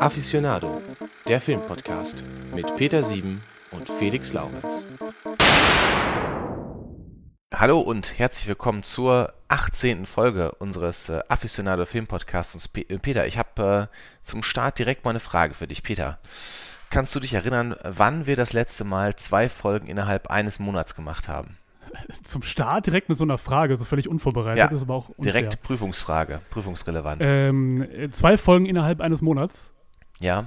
Aficionado, der Filmpodcast mit Peter Sieben und Felix Laurenz. Hallo und herzlich willkommen zur 18. Folge unseres äh, Aficionado Filmpodcasts. Äh, Peter, ich habe äh, zum Start direkt mal eine Frage für dich. Peter, kannst du dich erinnern, wann wir das letzte Mal zwei Folgen innerhalb eines Monats gemacht haben? Zum Start direkt mit so einer Frage, so völlig unvorbereitet, Ja, ist aber auch unfair. Direkt Prüfungsfrage, prüfungsrelevant. Ähm, zwei Folgen innerhalb eines Monats. ja,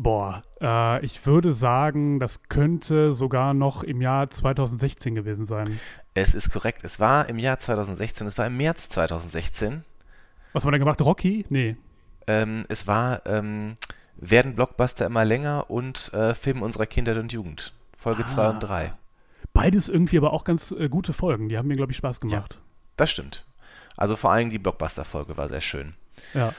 Boah, äh, ich würde sagen, das könnte sogar noch im Jahr 2016 gewesen sein. es ist korrekt. Es war im Jahr 2016, es war im März 2016. Was haben wir da gemacht? Rocky? Nee. Ähm, es war ähm, Werden Blockbuster immer länger und äh, Film unserer Kindheit und Jugend. Folge 2 Ah. und 3. Beides irgendwie aber auch ganz äh, gute Folgen. Die haben mir, glaube ich, Spaß gemacht. Das stimmt. Also vor allem die Blockbuster-Folge war sehr schön. Ja.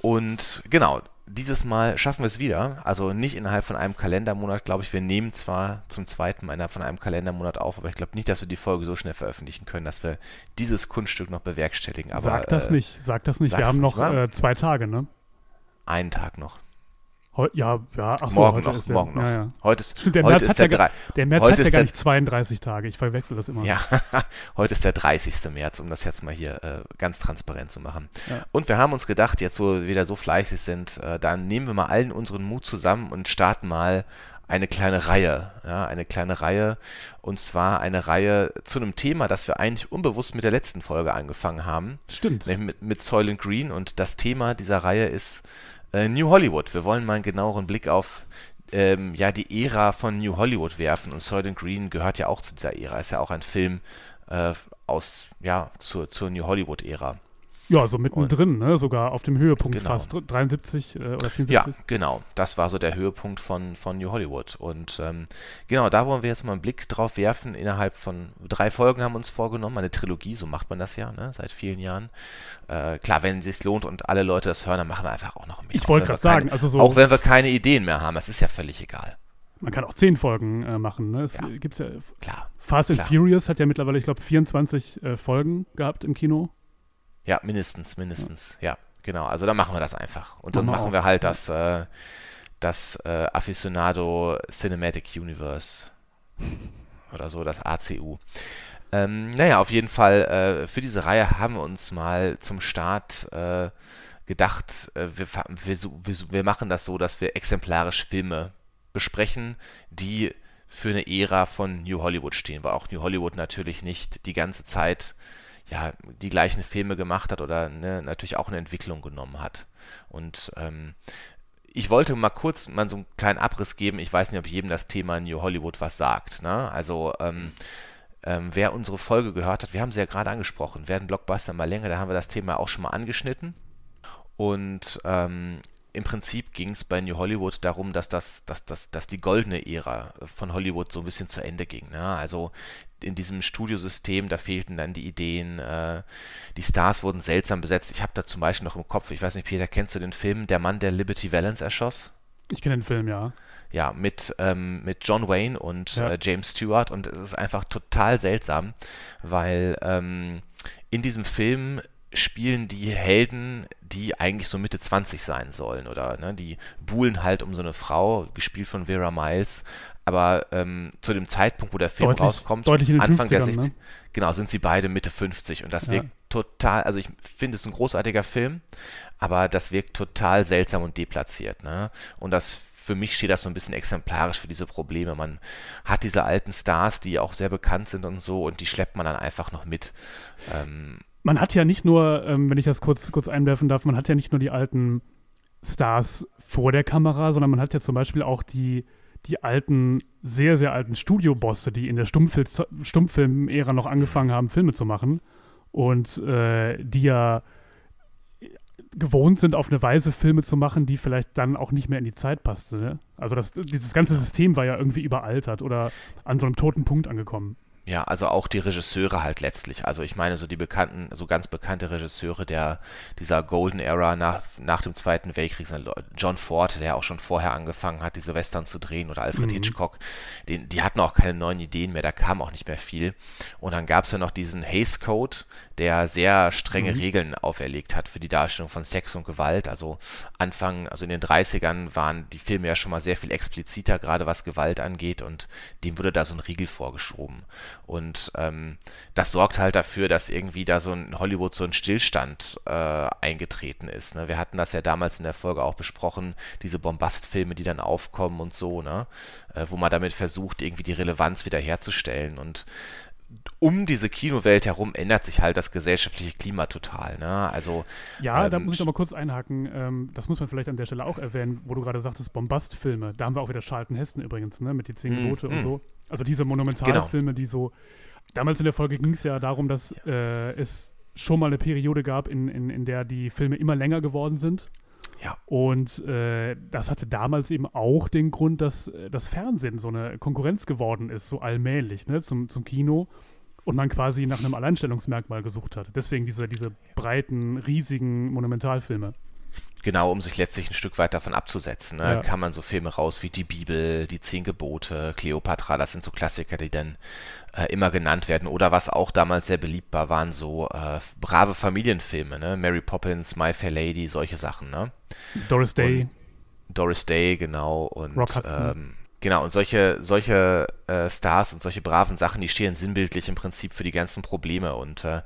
Und genau, dieses Mal schaffen wir es wieder. Also nicht innerhalb von einem Kalendermonat, glaube ich. Wir nehmen zwar zum zweiten Mal innerhalb von einem Kalendermonat auf, aber ich glaube nicht, dass wir die Folge so schnell veröffentlichen können, dass wir dieses Kunststück noch bewerkstelligen. Aber, sag das äh, nicht, sag das nicht. sag Wir haben nicht, noch wa? äh, zwei Tage, ne? Einen Tag noch. Heu ja, ja, ach so, morgen noch, ist der- morgen noch. Ja, ja. Heute ist, Stimmt, der heute März ist der, ja Der März Heute hat ja gar nicht 32 Tage. Ich verwechsel das immer. Ja, heute ist der 30. März, um das jetzt mal hier äh, ganz transparent zu machen. Ja. Und wir haben uns gedacht, jetzt wo wir wieder so fleißig sind, äh, dann nehmen wir mal allen unseren Mut zusammen und starten mal eine kleine Reihe. Ja, eine kleine Reihe. Und zwar eine Reihe zu einem Thema, das wir eigentlich unbewusst mit der letzten Folge angefangen haben, Stimmt. nämlich mit, mit Soylent Green. Und das Thema dieser Reihe ist äh, New Hollywood. Wir wollen mal einen genaueren Blick auf ähm, ja, die Ära von New Hollywood werfen. Und Soylent Green gehört ja auch zu dieser Ära. Ist ja auch ein Film äh, aus, ja, zur, zur New Hollywood-Ära. Ja, so mittendrin, ne? sogar auf dem Höhepunkt Genau. fast. 73 äh, oder 74. Ja, genau. Das war so der Höhepunkt von, von New Hollywood. Und ähm, genau, da wollen wir jetzt mal einen Blick drauf werfen. Innerhalb von drei Folgen haben wir uns vorgenommen. Eine Trilogie, so macht man das ja, ne? seit vielen Jahren. Äh, klar, wenn es sich lohnt und alle Leute das hören, dann machen wir einfach auch noch mehr. Ich wollte gerade keine- sagen, also so, Auch wenn wir keine Ideen mehr haben, das ist ja völlig egal. man kann auch 10 Folgen äh, machen. Ne? Es Ja. gibt's ja, Klar. Fast and Klar. Furious hat ja mittlerweile, ich glaube, 24 äh, Folgen gehabt im Kino. Ja, mindestens, mindestens. Ja, genau. Also dann machen wir das einfach. Und dann Machen wir machen auch. wir halt das, äh, das äh, Aficionado Cinematic Universe oder so, das ACU. Ähm, naja, auf jeden Fall, äh, für diese Reihe haben wir uns mal zum Start äh, gedacht, äh, wir, wir, wir, wir machen das so, dass wir exemplarisch Filme besprechen, die für eine Ära von New Hollywood stehen, weil auch New Hollywood natürlich nicht die ganze Zeit ja, die gleichen Filme gemacht hat oder ne, natürlich auch eine Entwicklung genommen hat. Und ähm, ich wollte mal kurz mal so einen kleinen Abriss geben. Ich weiß nicht, ob jedem das Thema New Hollywood was sagt. Ne? Also ähm, ähm, wer unsere Folge gehört hat, wir haben sie ja gerade angesprochen, werden Blockbuster mal länger, da haben wir das Thema auch schon mal angeschnitten. Und ähm, im Prinzip ging es bei New Hollywood darum, dass, das, dass, dass, dass die goldene Ära von Hollywood so ein bisschen zu Ende ging. Ne? Also in diesem Studiosystem, da fehlten dann die Ideen, äh, die Stars wurden seltsam besetzt. Ich habe da zum Beispiel noch im Kopf, ich weiß nicht, Peter, kennst du den Film Der Mann, der Liberty Valance erschoss? Ich kenne den Film, ja. Ja, mit, ähm, mit John Wayne und Ja. äh, James Stewart und es ist einfach total seltsam, weil ähm, in diesem Film spielen die Helden, die eigentlich so Mitte 20 sein sollen oder ne, die buhlen halt um so eine Frau, gespielt von Vera Miles, aber ähm, zu dem Zeitpunkt, wo der Film Deutlich- rauskommt, deutlich Anfang der 50ern, 60 ne? genau, sind sie beide Mitte 50 und das Ja. wirkt total, also ich finde es ein großartiger Film, aber das wirkt total seltsam und deplatziert, ne? Und das für mich steht das so ein bisschen exemplarisch für diese Probleme. Man hat diese alten Stars, die auch sehr bekannt sind und so, und die schleppt man dann einfach noch mit. Ähm, Man hat ja nicht nur, ähm, wenn ich das kurz, kurz einwerfen darf, man hat ja nicht nur die alten Stars vor der Kamera, sondern man hat ja zum Beispiel auch die, die alten, sehr, sehr alten Studiobosse, die in der Stummfil Stummfilm-Ära noch angefangen haben, Filme zu machen und äh, die ja gewohnt sind, auf eine Weise Filme zu machen, die vielleicht dann auch nicht mehr in die Zeit passte. Ne? Also das, dieses ganze System war ja irgendwie überaltert oder an so einem toten Punkt angekommen. Ja, also auch die Regisseure halt letztlich. Also ich meine, so die bekannten, so ganz bekannte Regisseure der dieser Golden Era nach, nach dem Zweiten Weltkrieg, sind John Ford, der auch schon vorher angefangen hat, diese Western zu drehen, oder Alfred Mhm. Hitchcock, den, die hatten auch keine neuen Ideen mehr, da kam auch nicht mehr viel. Und dann gab es ja noch diesen Hays Code, der sehr strenge mhm. Regeln auferlegt hat für die Darstellung von Sex und Gewalt. Also Anfang, also in den 30ern waren die Filme ja schon mal sehr viel expliziter, gerade was Gewalt angeht und dem wurde da so ein Riegel vorgeschoben. Und ähm, das sorgt halt dafür, dass irgendwie da so ein Hollywood so ein Stillstand äh, eingetreten ist. Ne? Wir hatten das ja damals in der Folge auch besprochen, diese Bombastfilme, die dann aufkommen und so, ne? Äh, wo man damit versucht, irgendwie die Relevanz wiederherzustellen und um diese Kinowelt herum ändert sich halt das gesellschaftliche Klima total. Ne? Also, ja, ähm, da muss ich noch mal kurz einhaken. Ähm, das muss man vielleicht an der Stelle auch erwähnen, wo du gerade sagtest, Bombastfilme. Da haben wir auch wieder Charlton Heston übrigens, ne? mit die zehn Gebote mm, und mm. so. Also diese Monumentalfilme, genau. die so. Damals in der Folge ging es ja darum, dass äh, es schon mal eine Periode gab, in, in, in der die Filme immer länger geworden sind. Ja. Und äh, das hatte damals eben auch den Grund, dass äh, das Fernsehen so eine Konkurrenz geworden ist, so allmählich, ne, zum, zum Kino. Und man quasi nach einem Alleinstellungsmerkmal gesucht hat. Deswegen diese, diese breiten, riesigen Monumentalfilme. Genau, um sich letztlich ein Stück weit davon abzusetzen. Ne? Ja. Kann man so Filme raus wie die Bibel, die Zehn Gebote, Cleopatra, das sind so Klassiker, die dann äh, immer genannt werden. Oder was auch damals sehr beliebt war, waren so äh, brave Familienfilme, ne? Mary Poppins, My Fair Lady, solche Sachen. Ne? Doris Day. Und Doris Day, genau. Und ähm, Genau, und solche, solche äh, Stars und solche braven Sachen, die stehen sinnbildlich im Prinzip für die ganzen Probleme. Und äh,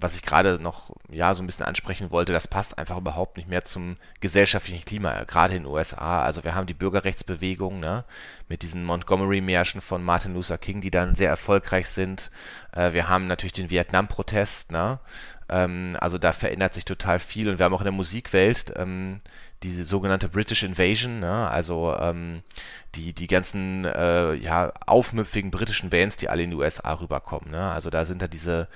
was ich gerade noch ja so ein bisschen ansprechen wollte, das passt einfach überhaupt nicht mehr zum gesellschaftlichen Klima, gerade in den USA. Also wir haben die Bürgerrechtsbewegung, ne, mit diesen Montgomery-Märschen von Martin Luther King, die dann sehr erfolgreich sind. Äh, wir haben natürlich den Vietnam-Protest, ne, ähm, also da verändert sich total viel und wir haben auch in der Musikwelt ähm, diese sogenannte British Invasion, ne? also ähm, die, die ganzen äh, ja, aufmüpfigen britischen Bands, die alle in die USA rüberkommen. Ne? Also da sind da diese,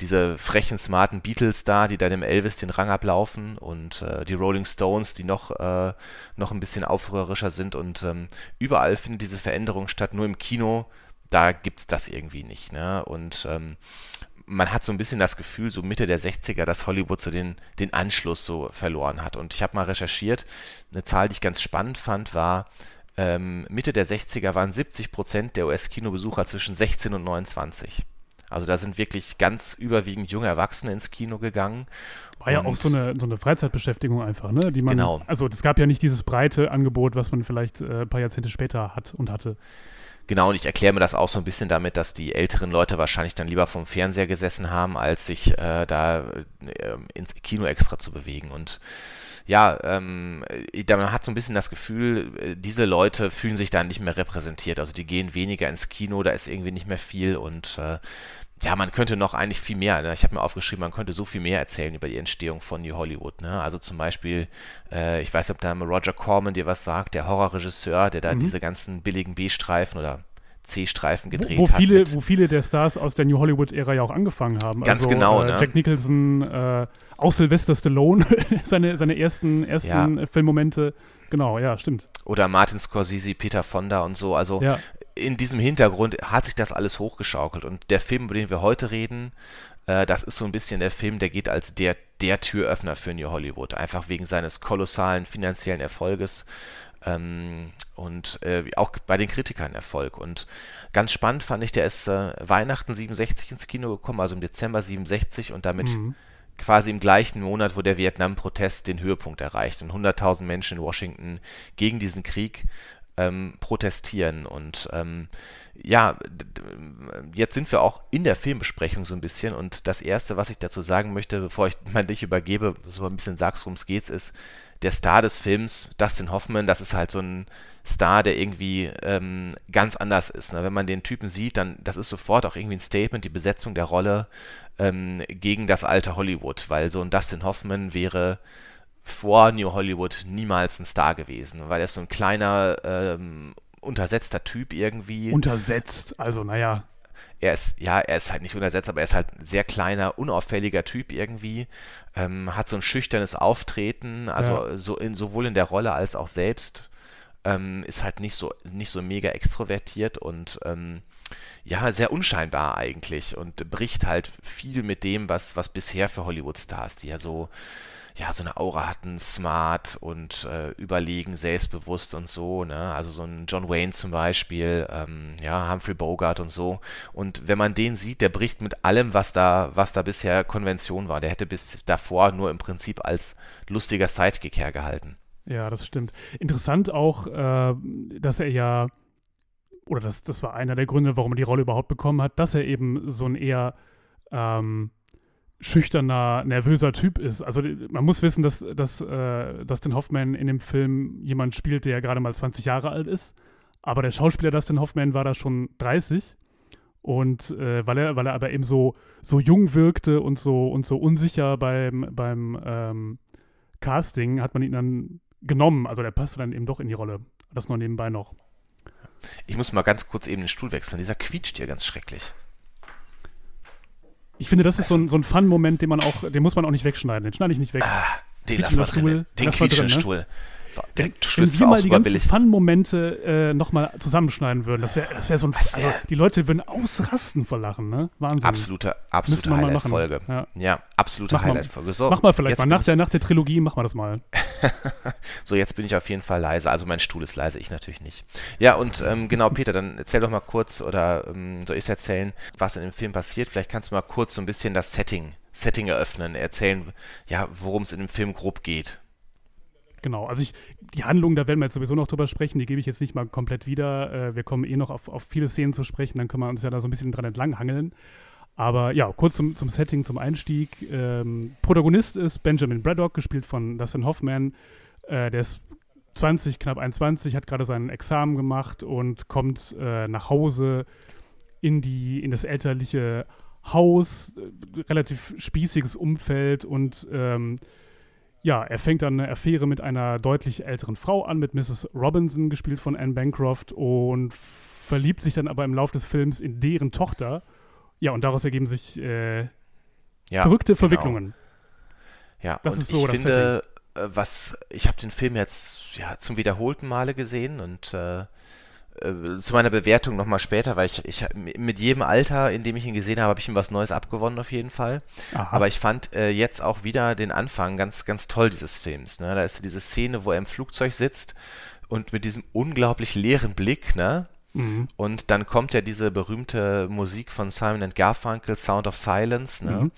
diese frechen, smarten Beatles da, die dann dem Elvis den Rang ablaufen und äh, die Rolling Stones, die noch, äh, noch ein bisschen aufrührerischer sind und ähm, überall findet diese Veränderung statt, nur im Kino, da gibt es das irgendwie nicht. Ne? Und ähm, man hat so ein bisschen das Gefühl, so Mitte der 60er, dass Hollywood so den, den Anschluss so verloren hat. Und ich habe mal recherchiert, eine Zahl, die ich ganz spannend fand, war, ähm, Mitte der 60er waren 70 Prozent der US-Kinobesucher zwischen 16 und 29. Also da sind wirklich ganz überwiegend junge Erwachsene ins Kino gegangen. War ja auch so eine, so eine Freizeitbeschäftigung einfach, ne? Die man, genau. Also es gab ja nicht dieses breite Angebot, was man vielleicht äh, ein paar Jahrzehnte später hat und hatte. Genau, und ich erkläre mir das auch so ein bisschen damit, dass die älteren Leute wahrscheinlich dann lieber vom Fernseher gesessen haben, als sich äh, da äh, ins Kino extra zu bewegen. Und ja, ähm, man hat so ein bisschen das Gefühl, äh, diese Leute fühlen sich da nicht mehr repräsentiert. Also die gehen weniger ins Kino, da ist irgendwie nicht mehr viel und äh, ja, man könnte noch eigentlich viel mehr, ne? ich habe mir aufgeschrieben, man könnte so viel mehr erzählen über die Entstehung von New Hollywood. Ne? Also zum Beispiel, äh, ich weiß nicht, ob da Roger Corman dir was sagt, der Horrorregisseur, der da mhm. diese ganzen billigen B-Streifen oder C-Streifen gedreht wo, wo viele, hat. Wo viele der Stars aus der New Hollywood-Ära ja auch angefangen haben. Ganz also, genau, äh, ne? Jack Nicholson, äh, auch Sylvester Stallone, seine, seine ersten, ersten ja. Filmmomente. Genau, ja, stimmt. Oder Martin Scorsese, Peter Fonda und so. Also ja in diesem Hintergrund hat sich das alles hochgeschaukelt. Und der Film, über den wir heute reden, äh, das ist so ein bisschen der Film, der geht als der, der Türöffner für New Hollywood. Einfach wegen seines kolossalen finanziellen Erfolges. Ähm, und äh, auch bei den Kritikern Erfolg. Und ganz spannend fand ich, der ist äh, Weihnachten 67 ins Kino gekommen, also im Dezember 67 und damit mhm. quasi im gleichen Monat, wo der Vietnam-Protest den Höhepunkt erreicht und 100.000 Menschen in Washington gegen diesen Krieg ähm, protestieren. Und ähm, ja, jetzt sind wir auch in der Filmbesprechung so ein bisschen. Und das Erste, was ich dazu sagen möchte, bevor ich mal dich übergebe, so ein bisschen sagst, worum es geht, ist, der Star des Films, Dustin Hoffman, das ist halt so ein Star, der irgendwie ähm, ganz anders ist. Ne? Wenn man den Typen sieht, dann das ist sofort auch irgendwie ein Statement, die Besetzung der Rolle ähm, gegen das alte Hollywood, weil so ein Dustin Hoffman wäre vor New Hollywood niemals ein Star gewesen, weil er ist so ein kleiner, ähm, untersetzter Typ irgendwie. Untersetzt, also naja. Er ist, ja, er ist halt nicht untersetzt, aber er ist halt ein sehr kleiner, unauffälliger Typ irgendwie. Ähm, hat so ein schüchternes Auftreten, also ja. so in, sowohl in der Rolle als auch selbst. Ähm, ist halt nicht so, nicht so mega extrovertiert und ähm, ja, sehr unscheinbar eigentlich und bricht halt viel mit dem, was, was bisher für Hollywood-Stars, die ja so ja, so eine Aura hatten, smart und äh, überlegen, selbstbewusst und so, ne? Also so ein John Wayne zum Beispiel, ähm, ja, Humphrey Bogart und so. Und wenn man den sieht, der bricht mit allem, was da, was da bisher Konvention war. Der hätte bis davor nur im Prinzip als lustiger Sidekick hergehalten. Ja, das stimmt. Interessant auch, äh, dass er ja, oder das, das war einer der Gründe, warum er die Rolle überhaupt bekommen hat, dass er eben so ein eher ähm, schüchterner, nervöser Typ ist. Also man muss wissen, dass, dass äh, Dustin Hoffman in dem Film jemand spielt, der gerade mal 20 Jahre alt ist. Aber der Schauspieler Dustin Hoffman war da schon 30. Und äh, weil er, weil er aber eben so, so jung wirkte und so und so unsicher beim, beim ähm, Casting, hat man ihn dann genommen. Also der passte dann eben doch in die Rolle. Das nur nebenbei noch. Ich muss mal ganz kurz eben den Stuhl wechseln. Dieser quietscht hier ganz schrecklich. Ich finde, das ist so ein, so ein Fun-Moment, den man auch, den muss man auch nicht wegschneiden. Den schneide ich nicht weg. Ah, den lassen wir drin. Den quietschenden ne? So, wenn, wenn wir mal die ganzen Fun-Momente äh, nochmal zusammenschneiden würden, das wäre wär so ein. Also, die Leute würden ausrasten vor Lachen, ne? Wahnsinn. Absolute, absolute Highlight-Folge. Ja. ja. absolute Highlight-Folge. So, mach mal vielleicht mal. Nach der, nach der Trilogie machen wir das mal. so, jetzt bin ich auf jeden Fall leise. Also mein Stuhl ist leise, ich natürlich nicht. Ja, und ähm, genau, Peter, dann erzähl doch mal kurz, oder ähm, soll ich erzählen, was in dem Film passiert? Vielleicht kannst du mal kurz so ein bisschen das Setting, Setting eröffnen, erzählen, ja, worum es in dem Film grob geht. Genau, also ich, die Handlung, da werden wir jetzt sowieso noch drüber sprechen, die gebe ich jetzt nicht mal komplett wieder. Äh, wir kommen eh noch auf, auf viele Szenen zu sprechen, dann können wir uns ja da so ein bisschen dran entlanghangeln. Aber ja, kurz zum, zum Setting, zum Einstieg. Ähm, Protagonist ist Benjamin Braddock, gespielt von Dustin Hoffman. Äh, der ist 20, knapp 21, hat gerade sein Examen gemacht und kommt äh, nach Hause in, die, in das elterliche Haus, äh, relativ spießiges Umfeld und ähm, ja, er fängt dann eine Affäre mit einer deutlich älteren Frau an, mit Mrs. Robinson, gespielt von Anne Bancroft, und verliebt sich dann aber im Laufe des Films in deren Tochter. Ja, und daraus ergeben sich äh, ja, verrückte genau. Verwicklungen. Ja, das ist so ich finde, Setting. Äh, was ich habe den Film jetzt ja zum wiederholten Male gesehen und äh, äh, zu meiner Bewertung nochmal später, weil ich, ich mit jedem Alter, in dem ich ihn gesehen habe, habe ich ihm was Neues abgewonnen auf jeden Fall. Aha. Aber ich fand äh, jetzt auch wieder den Anfang ganz, ganz toll dieses Films. Ne? Da ist diese Szene, wo er im Flugzeug sitzt und mit diesem unglaublich leeren Blick, ne? Mhm. Und dann kommt ja diese berühmte Musik von Simon and Garfunkel, Sound of Silence, ne? Mhm.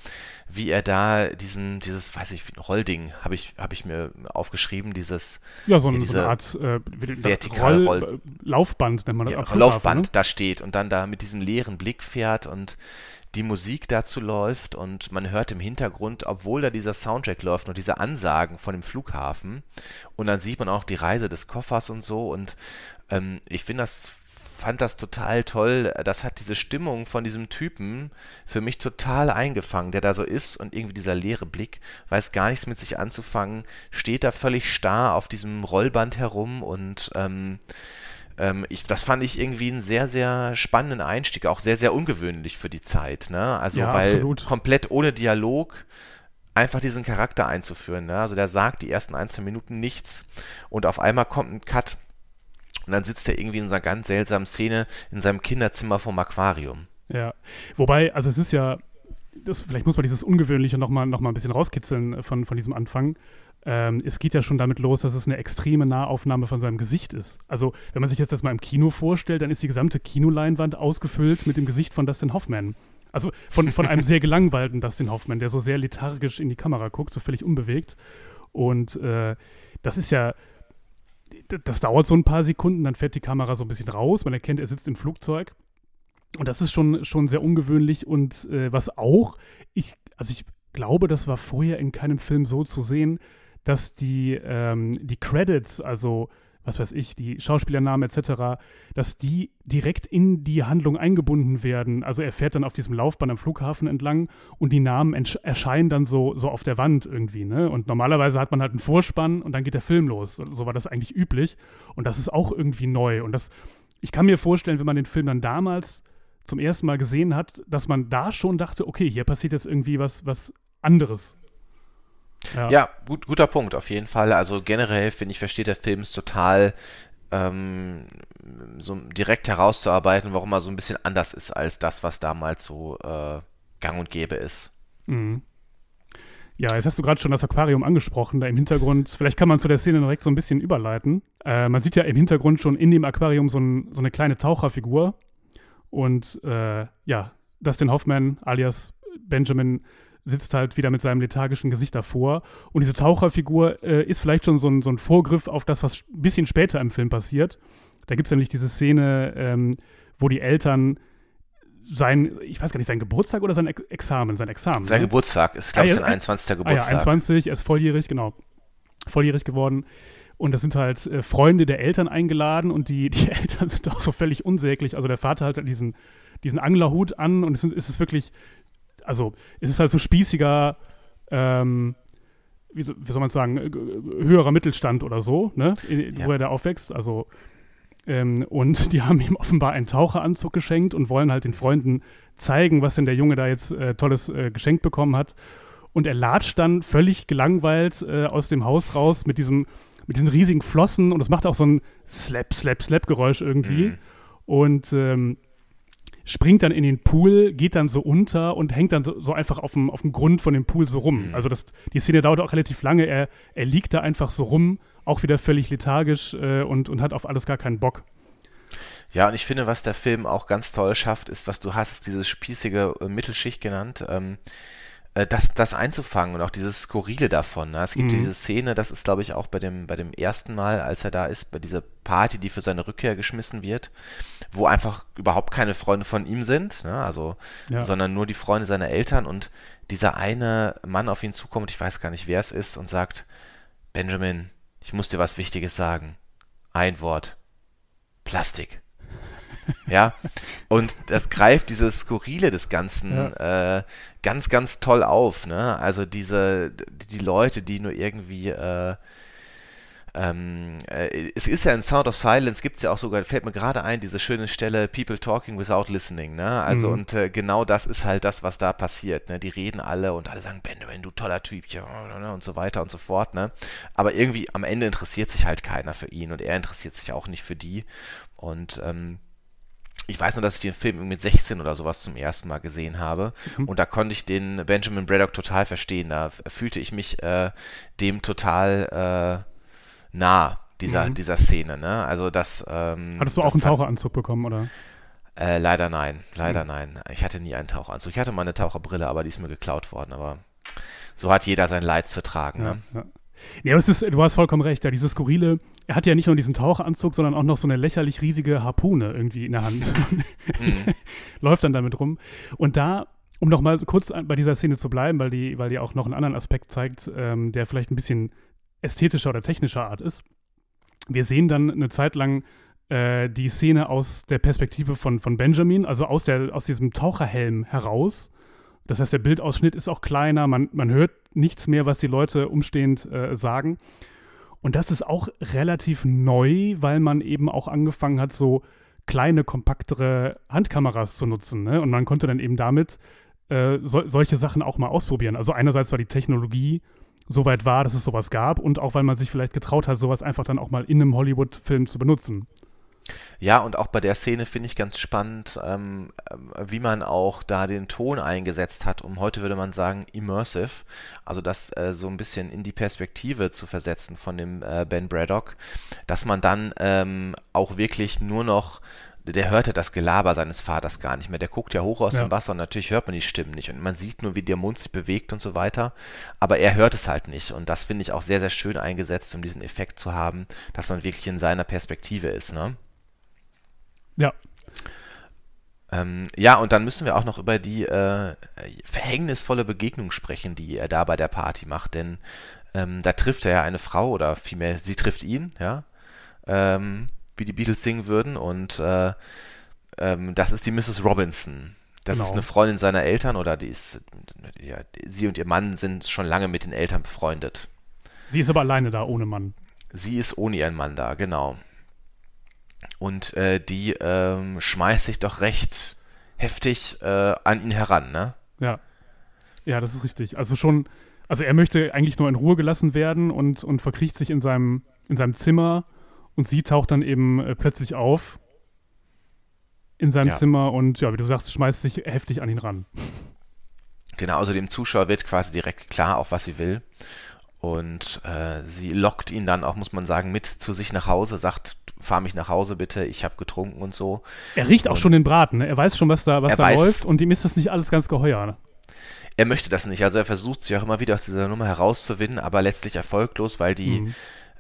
wie er da diesen, dieses, weiß ich, Rollding habe ich, hab ich mir aufgeschrieben, dieses ja, so, ein, so eine Art äh, vertikale Roll, Roll Laufband, nennt man das. Ja, Laufband ne? da steht und dann da mit diesem leeren Blick fährt und die Musik dazu läuft und man hört im Hintergrund, obwohl da dieser Soundtrack läuft und diese Ansagen von dem Flughafen und dann sieht man auch die Reise des Koffers und so und ähm, ich finde das fand das total toll. Das hat diese Stimmung von diesem Typen für mich total eingefangen, der da so ist und irgendwie dieser leere Blick, weiß gar nichts mit sich anzufangen, steht da völlig starr auf diesem Rollband herum und ähm, ähm, ich, das fand ich irgendwie einen sehr, sehr spannenden Einstieg, auch sehr, sehr ungewöhnlich für die Zeit. Ne? Also, ja, weil absolut. komplett ohne Dialog einfach diesen Charakter einzuführen. Ne? Also der sagt die ersten ein, zwei Minuten nichts und auf einmal kommt ein Cut und dann sitzt er irgendwie in so einer ganz seltsamen Szene in seinem Kinderzimmer vom Aquarium. Ja, wobei, also es ist ja, das, vielleicht muss man dieses Ungewöhnliche nochmal noch mal ein bisschen rauskitzeln von, von diesem Anfang. Ähm, es geht ja schon damit los, dass es eine extreme Nahaufnahme von seinem Gesicht ist. Also, wenn man sich jetzt das mal im Kino vorstellt, dann ist die gesamte Kinoleinwand ausgefüllt mit dem Gesicht von Dustin Hoffman. Also von, von einem sehr gelangweilten Dustin Hoffman, der so sehr lethargisch in die Kamera guckt, so völlig unbewegt. Und äh, das ist ja, das dauert so ein paar Sekunden, dann fährt die Kamera so ein bisschen raus, man erkennt, er sitzt im Flugzeug. Und das ist schon, schon sehr ungewöhnlich und äh, was auch, ich, also ich glaube, das war vorher in keinem Film so zu sehen, dass die, ähm, die Credits, also was weiß ich, die Schauspielernamen etc., dass die direkt in die Handlung eingebunden werden. Also er fährt dann auf diesem Laufbahn am Flughafen entlang und die Namen erscheinen dann so, so auf der Wand irgendwie. Ne? Und normalerweise hat man halt einen Vorspann und dann geht der Film los. So war das eigentlich üblich. Und das ist auch irgendwie neu. Und das, ich kann mir vorstellen, wenn man den Film dann damals zum ersten Mal gesehen hat, dass man da schon dachte, okay, hier passiert jetzt irgendwie was, was anderes. Ja, ja gut, guter Punkt, auf jeden Fall. Also generell finde ich, versteht der Film es total, ähm, so direkt herauszuarbeiten, warum er so ein bisschen anders ist als das, was damals so äh, gang und gäbe ist. Mhm. Ja, jetzt hast du gerade schon das Aquarium angesprochen, da im Hintergrund. Vielleicht kann man zu der Szene direkt so ein bisschen überleiten. Äh, man sieht ja im Hintergrund schon in dem Aquarium so, ein, so eine kleine Taucherfigur. Und äh, ja, Dustin Hoffman alias Benjamin sitzt halt wieder mit seinem lethargischen Gesicht davor. Und diese Taucherfigur äh, ist vielleicht schon so ein, so ein, Vorgriff auf das, was ein bisschen später im Film passiert. Da gibt es nämlich diese Szene, ähm, wo die Eltern sein, ich weiß gar nicht, sein Geburtstag oder sein Examen, sein Examen. Sein ne? Geburtstag ist, glaube ich, ah, sein 21. Geburtstag. Ah, ja, 21, er ist volljährig, genau. Volljährig geworden. Und das sind halt äh, Freunde der Eltern eingeladen und die, die Eltern sind auch so völlig unsäglich. Also der Vater hat diesen, diesen Anglerhut an und es ist, es wirklich, also es ist halt so spießiger, ähm, wie, so, wie, soll man sagen, höherer Mittelstand oder so, ne? In, ja. wo er da aufwächst. Also ähm, und die haben ihm offenbar einen Taucheranzug geschenkt und wollen halt den Freunden zeigen, was denn der Junge da jetzt äh, tolles äh, geschenkt bekommen hat. Und er latscht dann völlig gelangweilt äh, aus dem Haus raus mit diesem mit diesen riesigen Flossen und es macht auch so ein Slap, Slap, Slap-Geräusch irgendwie. Mhm. Und ähm, springt dann in den Pool, geht dann so unter und hängt dann so, so einfach auf dem, auf dem Grund von dem Pool so rum. Mhm. Also das, die Szene dauert auch relativ lange. Er, er liegt da einfach so rum auch wieder völlig lethargisch äh, und, und hat auf alles gar keinen Bock. Ja, und ich finde, was der Film auch ganz toll schafft, ist, was du hast, dieses spießige äh, Mittelschicht genannt, ähm, äh, das, das einzufangen und auch dieses Skurrile davon. Ne? Es gibt mhm. diese Szene, das ist, glaube ich, auch bei dem, bei dem ersten Mal, als er da ist, bei dieser Party, die für seine Rückkehr geschmissen wird, wo einfach überhaupt keine Freunde von ihm sind, ne? also, ja. sondern nur die Freunde seiner Eltern und dieser eine Mann auf ihn zukommt, ich weiß gar nicht, wer es ist, und sagt, Benjamin, ich muss dir was Wichtiges sagen. Ein Wort. Plastik. ja, und das greift dieses Skurrile des Ganzen ja. äh, ganz, ganz toll auf. Ne? Also diese, die Leute, die nur irgendwie äh, ähm, äh, es ist ja in Sound of Silence, gibt es ja auch sogar, fällt mir gerade ein, diese schöne Stelle, People talking without listening, ne? Also mhm. und äh, genau das ist halt das, was da passiert, ne? Die reden alle und alle sagen, Benjamin, du toller Typ, ja, und so weiter und so fort, ne? Aber irgendwie am Ende interessiert sich halt keiner für ihn und er interessiert sich auch nicht für die. Und ähm, ich weiß nur, dass ich den Film mit 16 oder sowas zum ersten Mal gesehen habe. Mhm. Und da konnte ich den Benjamin Braddock total verstehen. Da fühlte ich mich äh, dem total äh, nah, dieser, mhm. dieser Szene. Ne? Also das. Ähm, Hattest du auch einen Taucheranzug bekommen, oder? Äh, leider nein, leider mhm. nein. Ich hatte nie einen Taucheranzug. Ich hatte mal eine Taucherbrille, aber die ist mir geklaut worden. Aber so hat jeder sein Leid zu tragen. Ja, ne? ja. Ja, aber ist, du hast vollkommen recht. Ja, dieses skurrile, er hat ja nicht nur diesen Taucheranzug, sondern auch noch so eine lächerlich riesige Harpune irgendwie in der Hand. mhm. Läuft dann damit rum. Und da, um noch mal kurz bei dieser Szene zu bleiben, weil die, weil die auch noch einen anderen Aspekt zeigt, ähm, der vielleicht ein bisschen ästhetischer oder technischer Art ist. Wir sehen dann eine Zeit lang äh, die Szene aus der Perspektive von, von Benjamin, also aus, der, aus diesem Taucherhelm heraus. Das heißt, der Bildausschnitt ist auch kleiner, man, man hört nichts mehr, was die Leute umstehend äh, sagen. Und das ist auch relativ neu, weil man eben auch angefangen hat, so kleine, kompaktere Handkameras zu nutzen. Ne? Und man konnte dann eben damit äh, so, solche Sachen auch mal ausprobieren. Also einerseits war die Technologie so weit war, dass es sowas gab und auch weil man sich vielleicht getraut hat, sowas einfach dann auch mal in einem Hollywood-Film zu benutzen. Ja, und auch bei der Szene finde ich ganz spannend, ähm, wie man auch da den Ton eingesetzt hat, um heute würde man sagen immersive, also das äh, so ein bisschen in die Perspektive zu versetzen von dem äh, Ben Braddock, dass man dann ähm, auch wirklich nur noch der hörte das Gelaber seines Vaters gar nicht mehr. Der guckt ja hoch aus ja. dem Wasser und natürlich hört man die Stimmen nicht. Und man sieht nur, wie der Mund sich bewegt und so weiter. Aber er hört es halt nicht. Und das finde ich auch sehr, sehr schön eingesetzt, um diesen Effekt zu haben, dass man wirklich in seiner Perspektive ist. Ne? Ja. Ähm, ja, und dann müssen wir auch noch über die äh, verhängnisvolle Begegnung sprechen, die er da bei der Party macht. Denn ähm, da trifft er ja eine Frau oder vielmehr, sie trifft ihn, ja. Ähm, wie die Beatles singen würden. Und äh, ähm, das ist die Mrs. Robinson. Das genau. ist eine Freundin seiner Eltern oder die ist, ja, sie und ihr Mann sind schon lange mit den Eltern befreundet. Sie ist aber alleine da, ohne Mann. Sie ist ohne ihren Mann da, genau. Und äh, die ähm, schmeißt sich doch recht heftig äh, an ihn heran, ne? Ja. Ja, das ist richtig. Also schon, also er möchte eigentlich nur in Ruhe gelassen werden und, und verkriecht sich in seinem, in seinem Zimmer und sie taucht dann eben äh, plötzlich auf in seinem ja. Zimmer und ja, wie du sagst, schmeißt sich heftig an ihn ran. Genau, also dem Zuschauer wird quasi direkt klar, auch was sie will. Und äh, sie lockt ihn dann auch, muss man sagen, mit zu sich nach Hause, sagt, fahr mich nach Hause bitte, ich habe getrunken und so. Er riecht auch und schon den Braten, ne? er weiß schon, was da, was da weiß- läuft und ihm ist das nicht alles ganz geheuer. Ne? Er möchte das nicht, also er versucht sich auch immer wieder aus dieser Nummer herauszuwinden, aber letztlich erfolglos, weil die Mhm.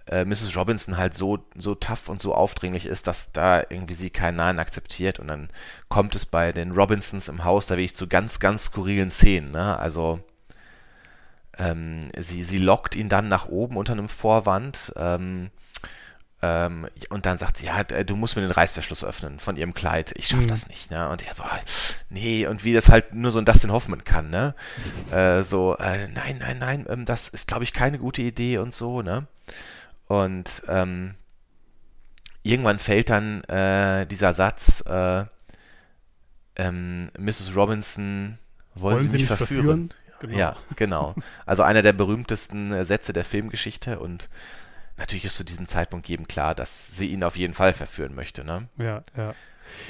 äh, Mrs. Robinson halt so, so tough und so aufdringlich ist, dass da irgendwie sie keinen Nein akzeptiert und dann kommt es bei den Robinsons im Haus da wirklich zu ganz, ganz skurrilen Szenen, ne? Also ähm, sie, sie lockt ihn dann nach oben unter einem Vorwand ähm, ähm, und dann sagt sie, ja, du musst mir den Reißverschluss öffnen von ihrem Kleid. Ich schaff Mhm. das nicht, ne? Und er so, ah, nee, und wie das halt nur so ein Dustin Hoffman kann, ne? äh, so, äh, nein, nein, nein, ähm, das ist, glaube ich, keine gute Idee und so, ne? Und ähm, irgendwann fällt dann äh, dieser Satz, äh, ähm, Mrs. Robinson, wollen, Sie mich verführen? Genau. Ja, genau. Also einer der berühmtesten äh, Sätze der Filmgeschichte und natürlich ist zu diesem Zeitpunkt jedem klar, dass sie ihn auf jeden Fall verführen möchte, ne? Ja, ja.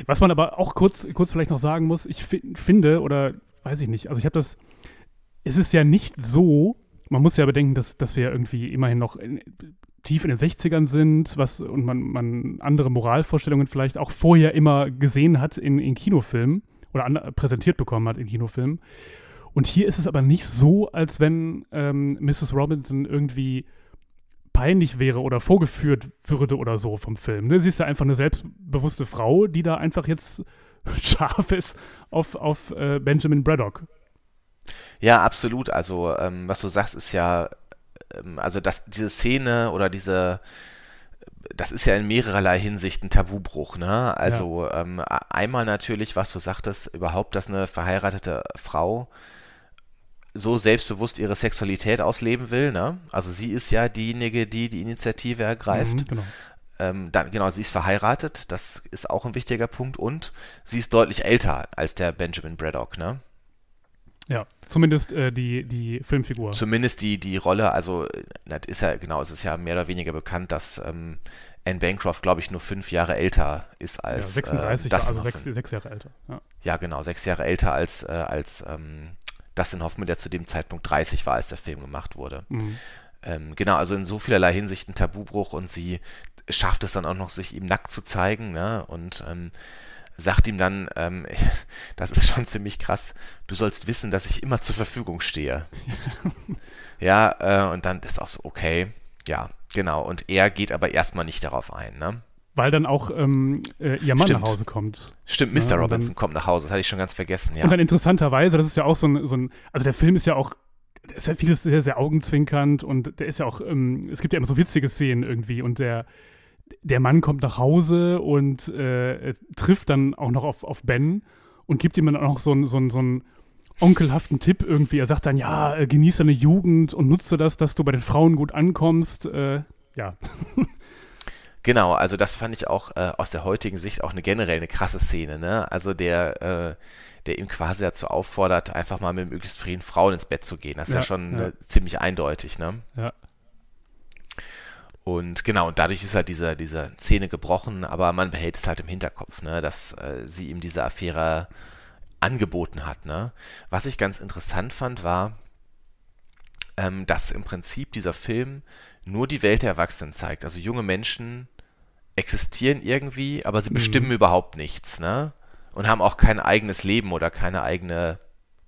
Was man aber auch kurz, kurz vielleicht noch sagen muss, ich fi finde, oder weiß ich nicht, also ich habe das, es ist ja nicht so, man muss ja bedenken, dass, dass wir irgendwie immerhin noch in, tief in den 60ern sind, was und man, man andere Moralvorstellungen vielleicht auch vorher immer gesehen hat in, in Kinofilmen oder an, präsentiert bekommen hat in Kinofilmen. Und hier ist es aber nicht so, als wenn ähm, Mrs. Robinson irgendwie peinlich wäre oder vorgeführt würde oder so vom Film. Ne? Sie ist ja einfach eine selbstbewusste Frau, die da einfach jetzt scharf ist auf, auf äh, Benjamin Braddock. Ja, absolut. Also, ähm, was du sagst, ist ja, ähm, also das, diese Szene oder diese, das ist ja in mehrerlei Hinsicht ein Tabubruch, ne? Also ähm, a- einmal natürlich, was du sagtest, überhaupt, dass eine verheiratete Frau so selbstbewusst ihre Sexualität ausleben will, ne? Also sie ist ja diejenige, die die Initiative ergreift. Mhm, genau. Ähm, dann, genau, sie ist verheiratet, das ist auch ein wichtiger Punkt und sie ist deutlich älter als der Benjamin Braddock, ne? Ja, zumindest äh, die, die Filmfigur. Zumindest die, die Rolle, also äh, das ist ja, genau, es ist ja mehr oder weniger bekannt, dass ähm, Anne Bancroft, glaube ich, nur fünf Jahre älter ist ja, als 36, äh, Dustin also sechs, sechs Jahre älter. Ja. Ja, genau, sechs Jahre älter als, äh, als ähm, Dustin Hoffman, der zu dem Zeitpunkt 30 war, als der Film gemacht wurde. Mhm. Ähm, genau, also in so vielerlei Hinsicht ein Tabubruch und sie schafft es dann auch noch, sich ihm nackt zu zeigen, ne? Und ähm, sagt ihm dann, ähm, das ist schon ziemlich krass, du sollst wissen, dass ich immer zur Verfügung stehe. ja, äh, und dann ist auch so, okay, ja, genau. Und er geht aber erstmal nicht darauf ein, ne? Weil dann auch ähm, äh, ihr Mann Stimmt. nach Hause kommt. Stimmt, Ja, Mr. dann- Robinson kommt nach Hause, das hatte ich schon ganz vergessen, ja. Und dann interessanterweise, das ist ja auch so ein, so ein also der Film ist ja auch, ist ja vieles sehr, sehr augenzwinkernd und der ist ja auch, ähm, es gibt ja immer so witzige Szenen irgendwie und der, der Mann kommt nach Hause und äh, trifft dann auch noch auf, auf Ben und gibt ihm dann auch noch so einen so einen- so einen onkelhaften Tipp irgendwie. Er sagt dann, ja, äh, genieß deine Jugend und nutze das, dass du bei den Frauen gut ankommst. Äh, ja, Genau, also das fand ich auch äh, aus der heutigen Sicht auch eine generell eine krasse Szene, ne? Also der, äh, der ihn quasi dazu auffordert, einfach mal mit möglichst vielen Frauen ins Bett zu gehen. Das ist ja, Ja, schon ja. äh, ziemlich eindeutig, ne? ja. Und genau, und dadurch ist halt diese, diese Szene gebrochen, aber man behält es halt im Hinterkopf, ne, dass äh, sie ihm diese Affäre angeboten hat, ne. Was ich ganz interessant fand, war, ähm, dass im Prinzip dieser Film nur die Welt der Erwachsenen zeigt. Also junge Menschen existieren irgendwie, aber sie Mhm. bestimmen überhaupt nichts, ne? Und haben auch kein eigenes Leben oder keine eigene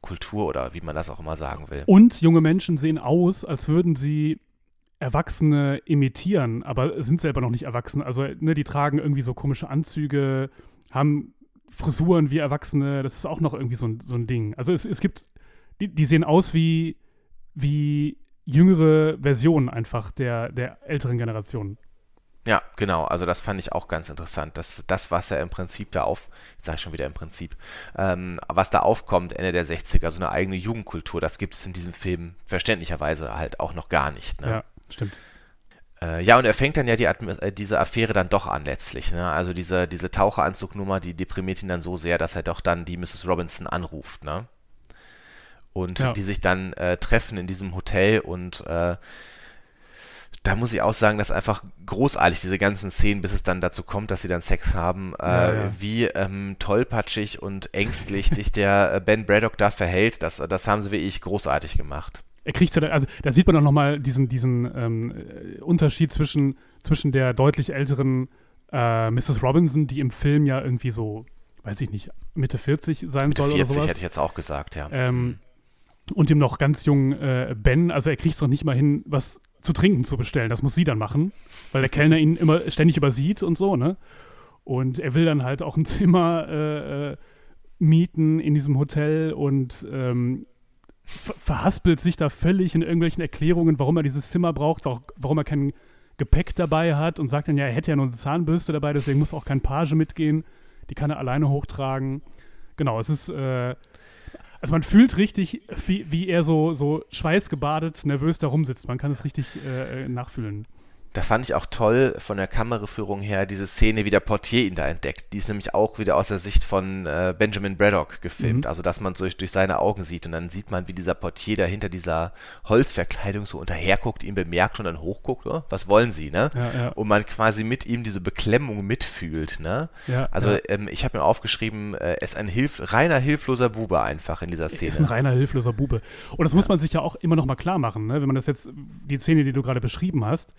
Kultur oder wie man das auch immer sagen will. Und junge Menschen sehen aus, als würden sie Erwachsene imitieren, aber sind selber noch nicht erwachsen. Also, ne, die tragen irgendwie so komische Anzüge, haben Frisuren wie Erwachsene. Das ist auch noch irgendwie so ein, so ein Ding. Also, es, es gibt, die, die sehen aus wie, wie jüngere Versionen einfach der, der älteren Generation. Ja, genau. Also das fand ich auch ganz interessant. Das, das was ja im Prinzip da auf, jetzt sage ich schon wieder im Prinzip, ähm, was da aufkommt Ende der 60er, so eine eigene Jugendkultur, das gibt es in diesem Film verständlicherweise halt auch noch gar nicht. Ne? Ja, stimmt. Äh, ja, und er fängt dann ja die, äh, diese Affäre dann doch an letztlich. Ne? Also diese, diese Taucheranzugnummer, die deprimiert ihn dann so sehr, dass er doch dann die Mrs. Robinson anruft. Ne? Und Ja. die sich dann äh, treffen in diesem Hotel und äh, da muss ich auch sagen, dass einfach großartig diese ganzen Szenen, bis es dann dazu kommt, dass sie dann Sex haben, äh, ja, ja. wie ähm, tollpatschig und ängstlich dich der äh, Ben Braddock da verhält, das, das haben sie wirklich großartig gemacht. Er kriegt also da sieht man auch nochmal diesen, diesen ähm, Unterschied zwischen, zwischen der deutlich älteren äh, Mrs. Robinson, die im Film ja irgendwie so, weiß ich nicht, Mitte 40 sein Mitte soll 40 oder sowas. hätte ich jetzt auch gesagt, ja. Ähm, mhm. und dem noch ganz jungen äh, Ben, also er kriegt es noch nicht mal hin, was zu trinken zu bestellen. Das muss sie dann machen, weil der Kellner ihn immer ständig übersieht und so, ne? Und er will dann halt auch ein Zimmer äh, äh, mieten in diesem Hotel und ähm, ver verhaspelt sich da völlig in irgendwelchen Erklärungen, warum er dieses Zimmer braucht, warum er kein Gepäck dabei hat und sagt dann, ja, er hätte ja nur eine Zahnbürste dabei, deswegen muss auch kein Page mitgehen. Die kann er alleine hochtragen. Genau, es ist äh, also man fühlt richtig, wie, wie er so, so schweißgebadet, nervös da rumsitzt. Man kann es richtig äh, äh nachfühlen. Da fand ich auch toll von der Kameraführung her diese Szene, wie der Portier ihn da entdeckt. Die ist nämlich auch wieder aus der Sicht von äh, Benjamin Braddock gefilmt. Mhm. Also, dass man so durch, durch seine Augen sieht und dann sieht man, wie dieser Portier da hinter dieser Holzverkleidung so unterherguckt, ihn bemerkt und dann hochguckt. Oh, was wollen Sie, ne? Ja, ja. Und man quasi mit ihm diese Beklemmung mitfühlt, ne? Ja, also, ähm, ich habe mir aufgeschrieben, äh, er ist ein Hilf reiner, hilfloser Bube einfach in dieser Szene. Er ist ein reiner, hilfloser Bube. Und das muss man sich ja auch immer noch mal klar machen, ne? Wenn man das jetzt, die Szene, die du gerade beschrieben hast,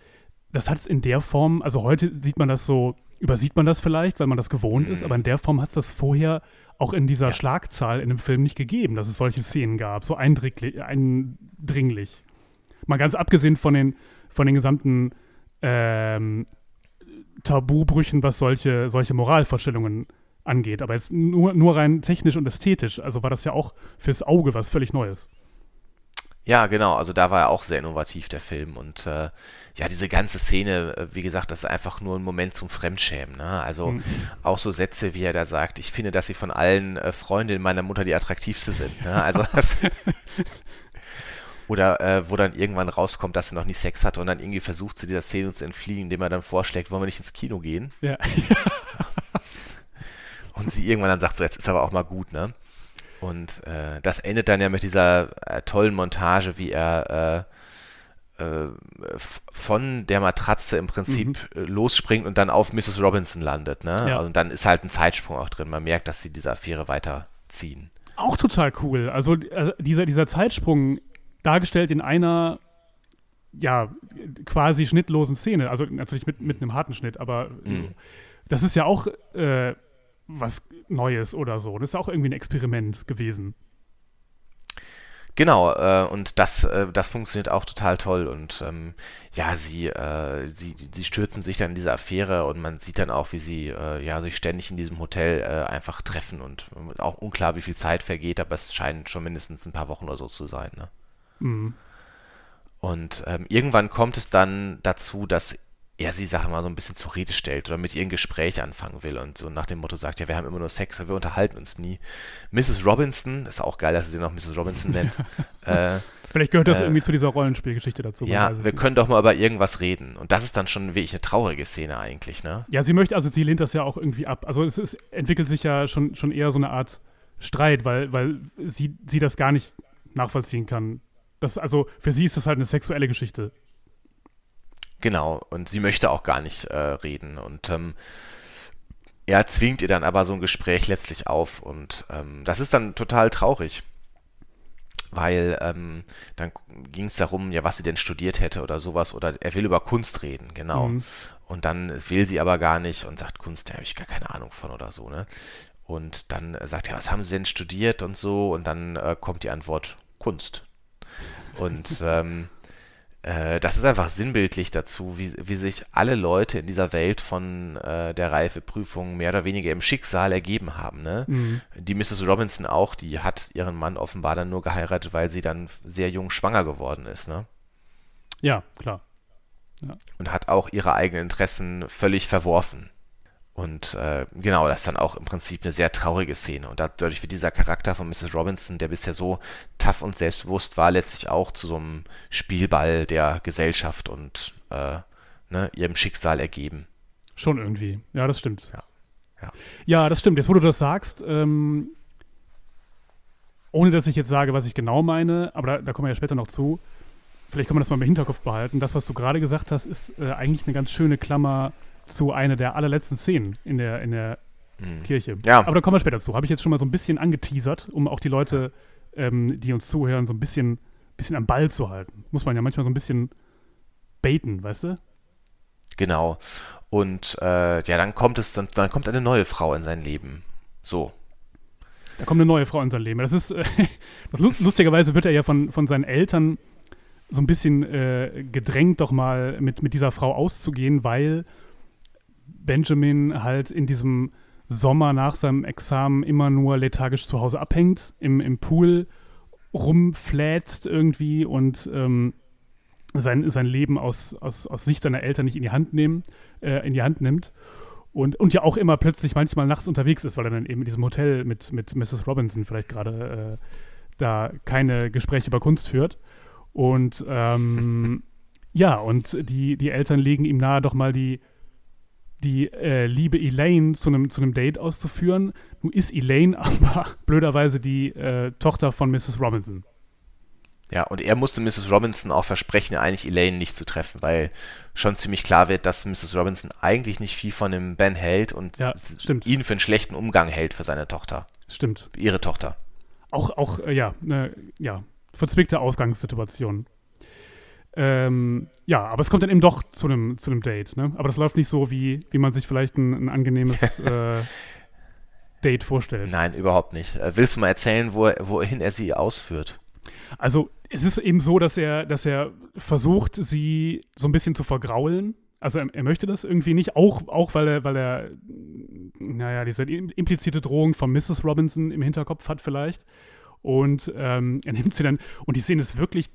das hat es in der Form, also heute sieht man das so, übersieht man das vielleicht, weil man das gewohnt mhm. ist, aber in der Form hat es das vorher auch in dieser ja. Schlagzahl in dem Film nicht gegeben, dass es solche Szenen gab, so eindringlich. eindringlich. Mal ganz abgesehen von den, von den gesamten ähm, Tabubrüchen, was solche, solche Moralvorstellungen angeht. Aber jetzt nur, nur rein technisch und ästhetisch, also war das ja auch fürs Auge was völlig Neues. Ja, genau. Also da war er auch sehr innovativ, der Film. Und äh, ja, diese ganze Szene, äh, wie gesagt, das ist einfach nur ein Moment zum Fremdschämen. Ne? Also mhm. auch so Sätze, wie er da sagt, ich finde, dass sie von allen äh, Freundinnen meiner Mutter die attraktivste sind. Ne? Also das, Oder äh, wo dann irgendwann rauskommt, dass sie noch nie Sex hatte und dann irgendwie versucht, zu dieser Szene zu entfliehen, indem er dann vorschlägt, wollen wir nicht ins Kino gehen? Ja. und sie irgendwann dann sagt, so jetzt ist aber auch mal gut, ne? Und äh, das endet dann ja mit dieser äh, tollen Montage, wie er äh, äh von der Matratze im Prinzip mhm. Äh, losspringt und dann auf Mrs. Robinson landet. Ne? Ja. Also, und dann ist halt ein Zeitsprung auch drin. Man merkt, dass sie diese Affäre weiterziehen. Auch total cool. Also dieser, dieser Zeitsprung dargestellt in einer ja, quasi schnittlosen Szene. Also natürlich mit, mit einem harten Schnitt, aber mhm. das ist ja auch äh, was Neues oder so. Das ist auch irgendwie ein Experiment gewesen. Genau, äh, und das, äh, das funktioniert auch total toll. Und ähm, ja, sie, äh, sie, sie stürzen sich dann in diese Affäre und man sieht dann auch, wie sie äh, ja, sich ständig in diesem Hotel äh, einfach treffen und auch unklar, wie viel Zeit vergeht, aber es scheint schon mindestens ein paar Wochen oder so zu sein. Ne? Mhm. Und ähm, irgendwann kommt es dann dazu, dass er sie, sag mal, so ein bisschen zur Rede stellt oder mit ihr ein Gespräch anfangen will und so nach dem Motto sagt, ja, wir haben immer nur Sex, aber wir unterhalten uns nie. Mrs. Robinson, ist auch geil, dass er sie noch Mrs. Robinson nennt. äh, Vielleicht gehört das äh, irgendwie zu dieser Rollenspielgeschichte dazu. Ja, wir nicht. können doch mal über irgendwas reden. Und das ist dann schon wirklich eine traurige Szene eigentlich, ne? Ja, sie möchte, also sie lehnt das ja auch irgendwie ab. Also es ist, entwickelt sich ja schon, schon eher so eine Art Streit, weil, weil sie, sie das gar nicht nachvollziehen kann. Das, also für sie ist das halt eine sexuelle Geschichte. Genau, und sie möchte auch gar nicht äh, reden. Und ähm, er zwingt ihr dann aber so ein Gespräch letztlich auf. Und ähm, das ist dann total traurig. Weil ähm, dann ging es darum, ja, was sie denn studiert hätte oder sowas. Oder er will über Kunst reden, genau. Mhm. Und dann will sie aber gar nicht und sagt, Kunst, da habe ich gar keine Ahnung von oder so, ne? Und dann sagt er, was haben Sie denn studiert und so? Und dann äh, kommt die Antwort, Kunst. Und ähm, äh, das ist einfach sinnbildlich dazu, wie, wie sich alle Leute in dieser Welt von äh, der Reifeprüfung mehr oder weniger im Schicksal ergeben haben. Ne? Mhm. Die Mrs. Robinson auch, die hat ihren Mann offenbar dann nur geheiratet, weil sie dann sehr jung schwanger geworden ist. Ne? Ja, klar. Ja. Und hat auch ihre eigenen Interessen völlig verworfen. Und äh, genau, das ist dann auch im Prinzip eine sehr traurige Szene. Und dadurch wird dieser Charakter von Mrs. Robinson, der bisher so tough und selbstbewusst war, letztlich auch zu so einem Spielball der Gesellschaft und äh, ne, ihrem Schicksal ergeben. Schon irgendwie. Ja, das stimmt. Ja, ja. ja das stimmt. Jetzt, wo du das sagst, ähm, ohne dass ich jetzt sage, was ich genau meine, aber da, da kommen wir ja später noch zu, vielleicht kann man das mal im Hinterkopf behalten, das, was du gerade gesagt hast, ist äh, eigentlich eine ganz schöne Klammer zu einer der allerletzten Szenen in der, in der mhm. Kirche. Ja. Aber da kommen wir später zu. Habe ich jetzt schon mal so ein bisschen angeteasert, um auch die Leute, ähm, die uns zuhören, so ein bisschen, bisschen am Ball zu halten. Muss man ja manchmal so ein bisschen baiten, weißt du? Genau. Und äh, ja, dann kommt es, dann, dann kommt eine neue Frau in sein Leben. So. Da kommt eine neue Frau in sein Leben. Das ist, äh, das, lustigerweise wird er ja von, von seinen Eltern so ein bisschen äh, gedrängt, doch mal mit, mit dieser Frau auszugehen, weil Benjamin halt in diesem Sommer nach seinem Examen immer nur lethargisch zu Hause abhängt, im, im Pool rumfläzt irgendwie und ähm, sein, sein Leben aus, aus, aus Sicht seiner Eltern nicht in die Hand nehmen, äh, in die Hand nimmt. Und, und ja auch immer plötzlich manchmal nachts unterwegs ist, weil er dann eben in diesem Hotel mit, mit Mrs. Robinson vielleicht gerade äh, da keine Gespräche über Kunst führt. Und ähm, ja, und die, die Eltern legen ihm nahe, doch mal die, die äh, liebe Elaine zu einem zu Date auszuführen. Nun ist Elaine aber blöderweise die äh, Tochter von Mrs. Robinson. Ja, und er musste Mrs. Robinson auch versprechen, eigentlich Elaine nicht zu treffen, weil schon ziemlich klar wird, dass Mrs. Robinson eigentlich nicht viel von dem Ben hält und ja, ihn für einen schlechten Umgang hält für seine Tochter. Stimmt. Ihre Tochter. Auch, auch äh, ja, ne, ja, verzwickte Ausgangssituation. Ähm, ja, aber es kommt dann eben doch zu einem zu Date, ne? Aber das läuft nicht so, wie, wie man sich vielleicht ein, ein angenehmes äh, Date vorstellt. Nein, überhaupt nicht. Äh, willst du mal erzählen, wo, wohin er sie ausführt? Also es ist eben so, dass er, dass er versucht, sie so ein bisschen zu vergraulen. Also er, er, möchte das irgendwie nicht, auch, auch weil er, weil er, naja, diese implizite Drohung von Mrs. Robinson im Hinterkopf hat vielleicht. Und ähm, er nimmt sie dann, und die Szene ist wirklich,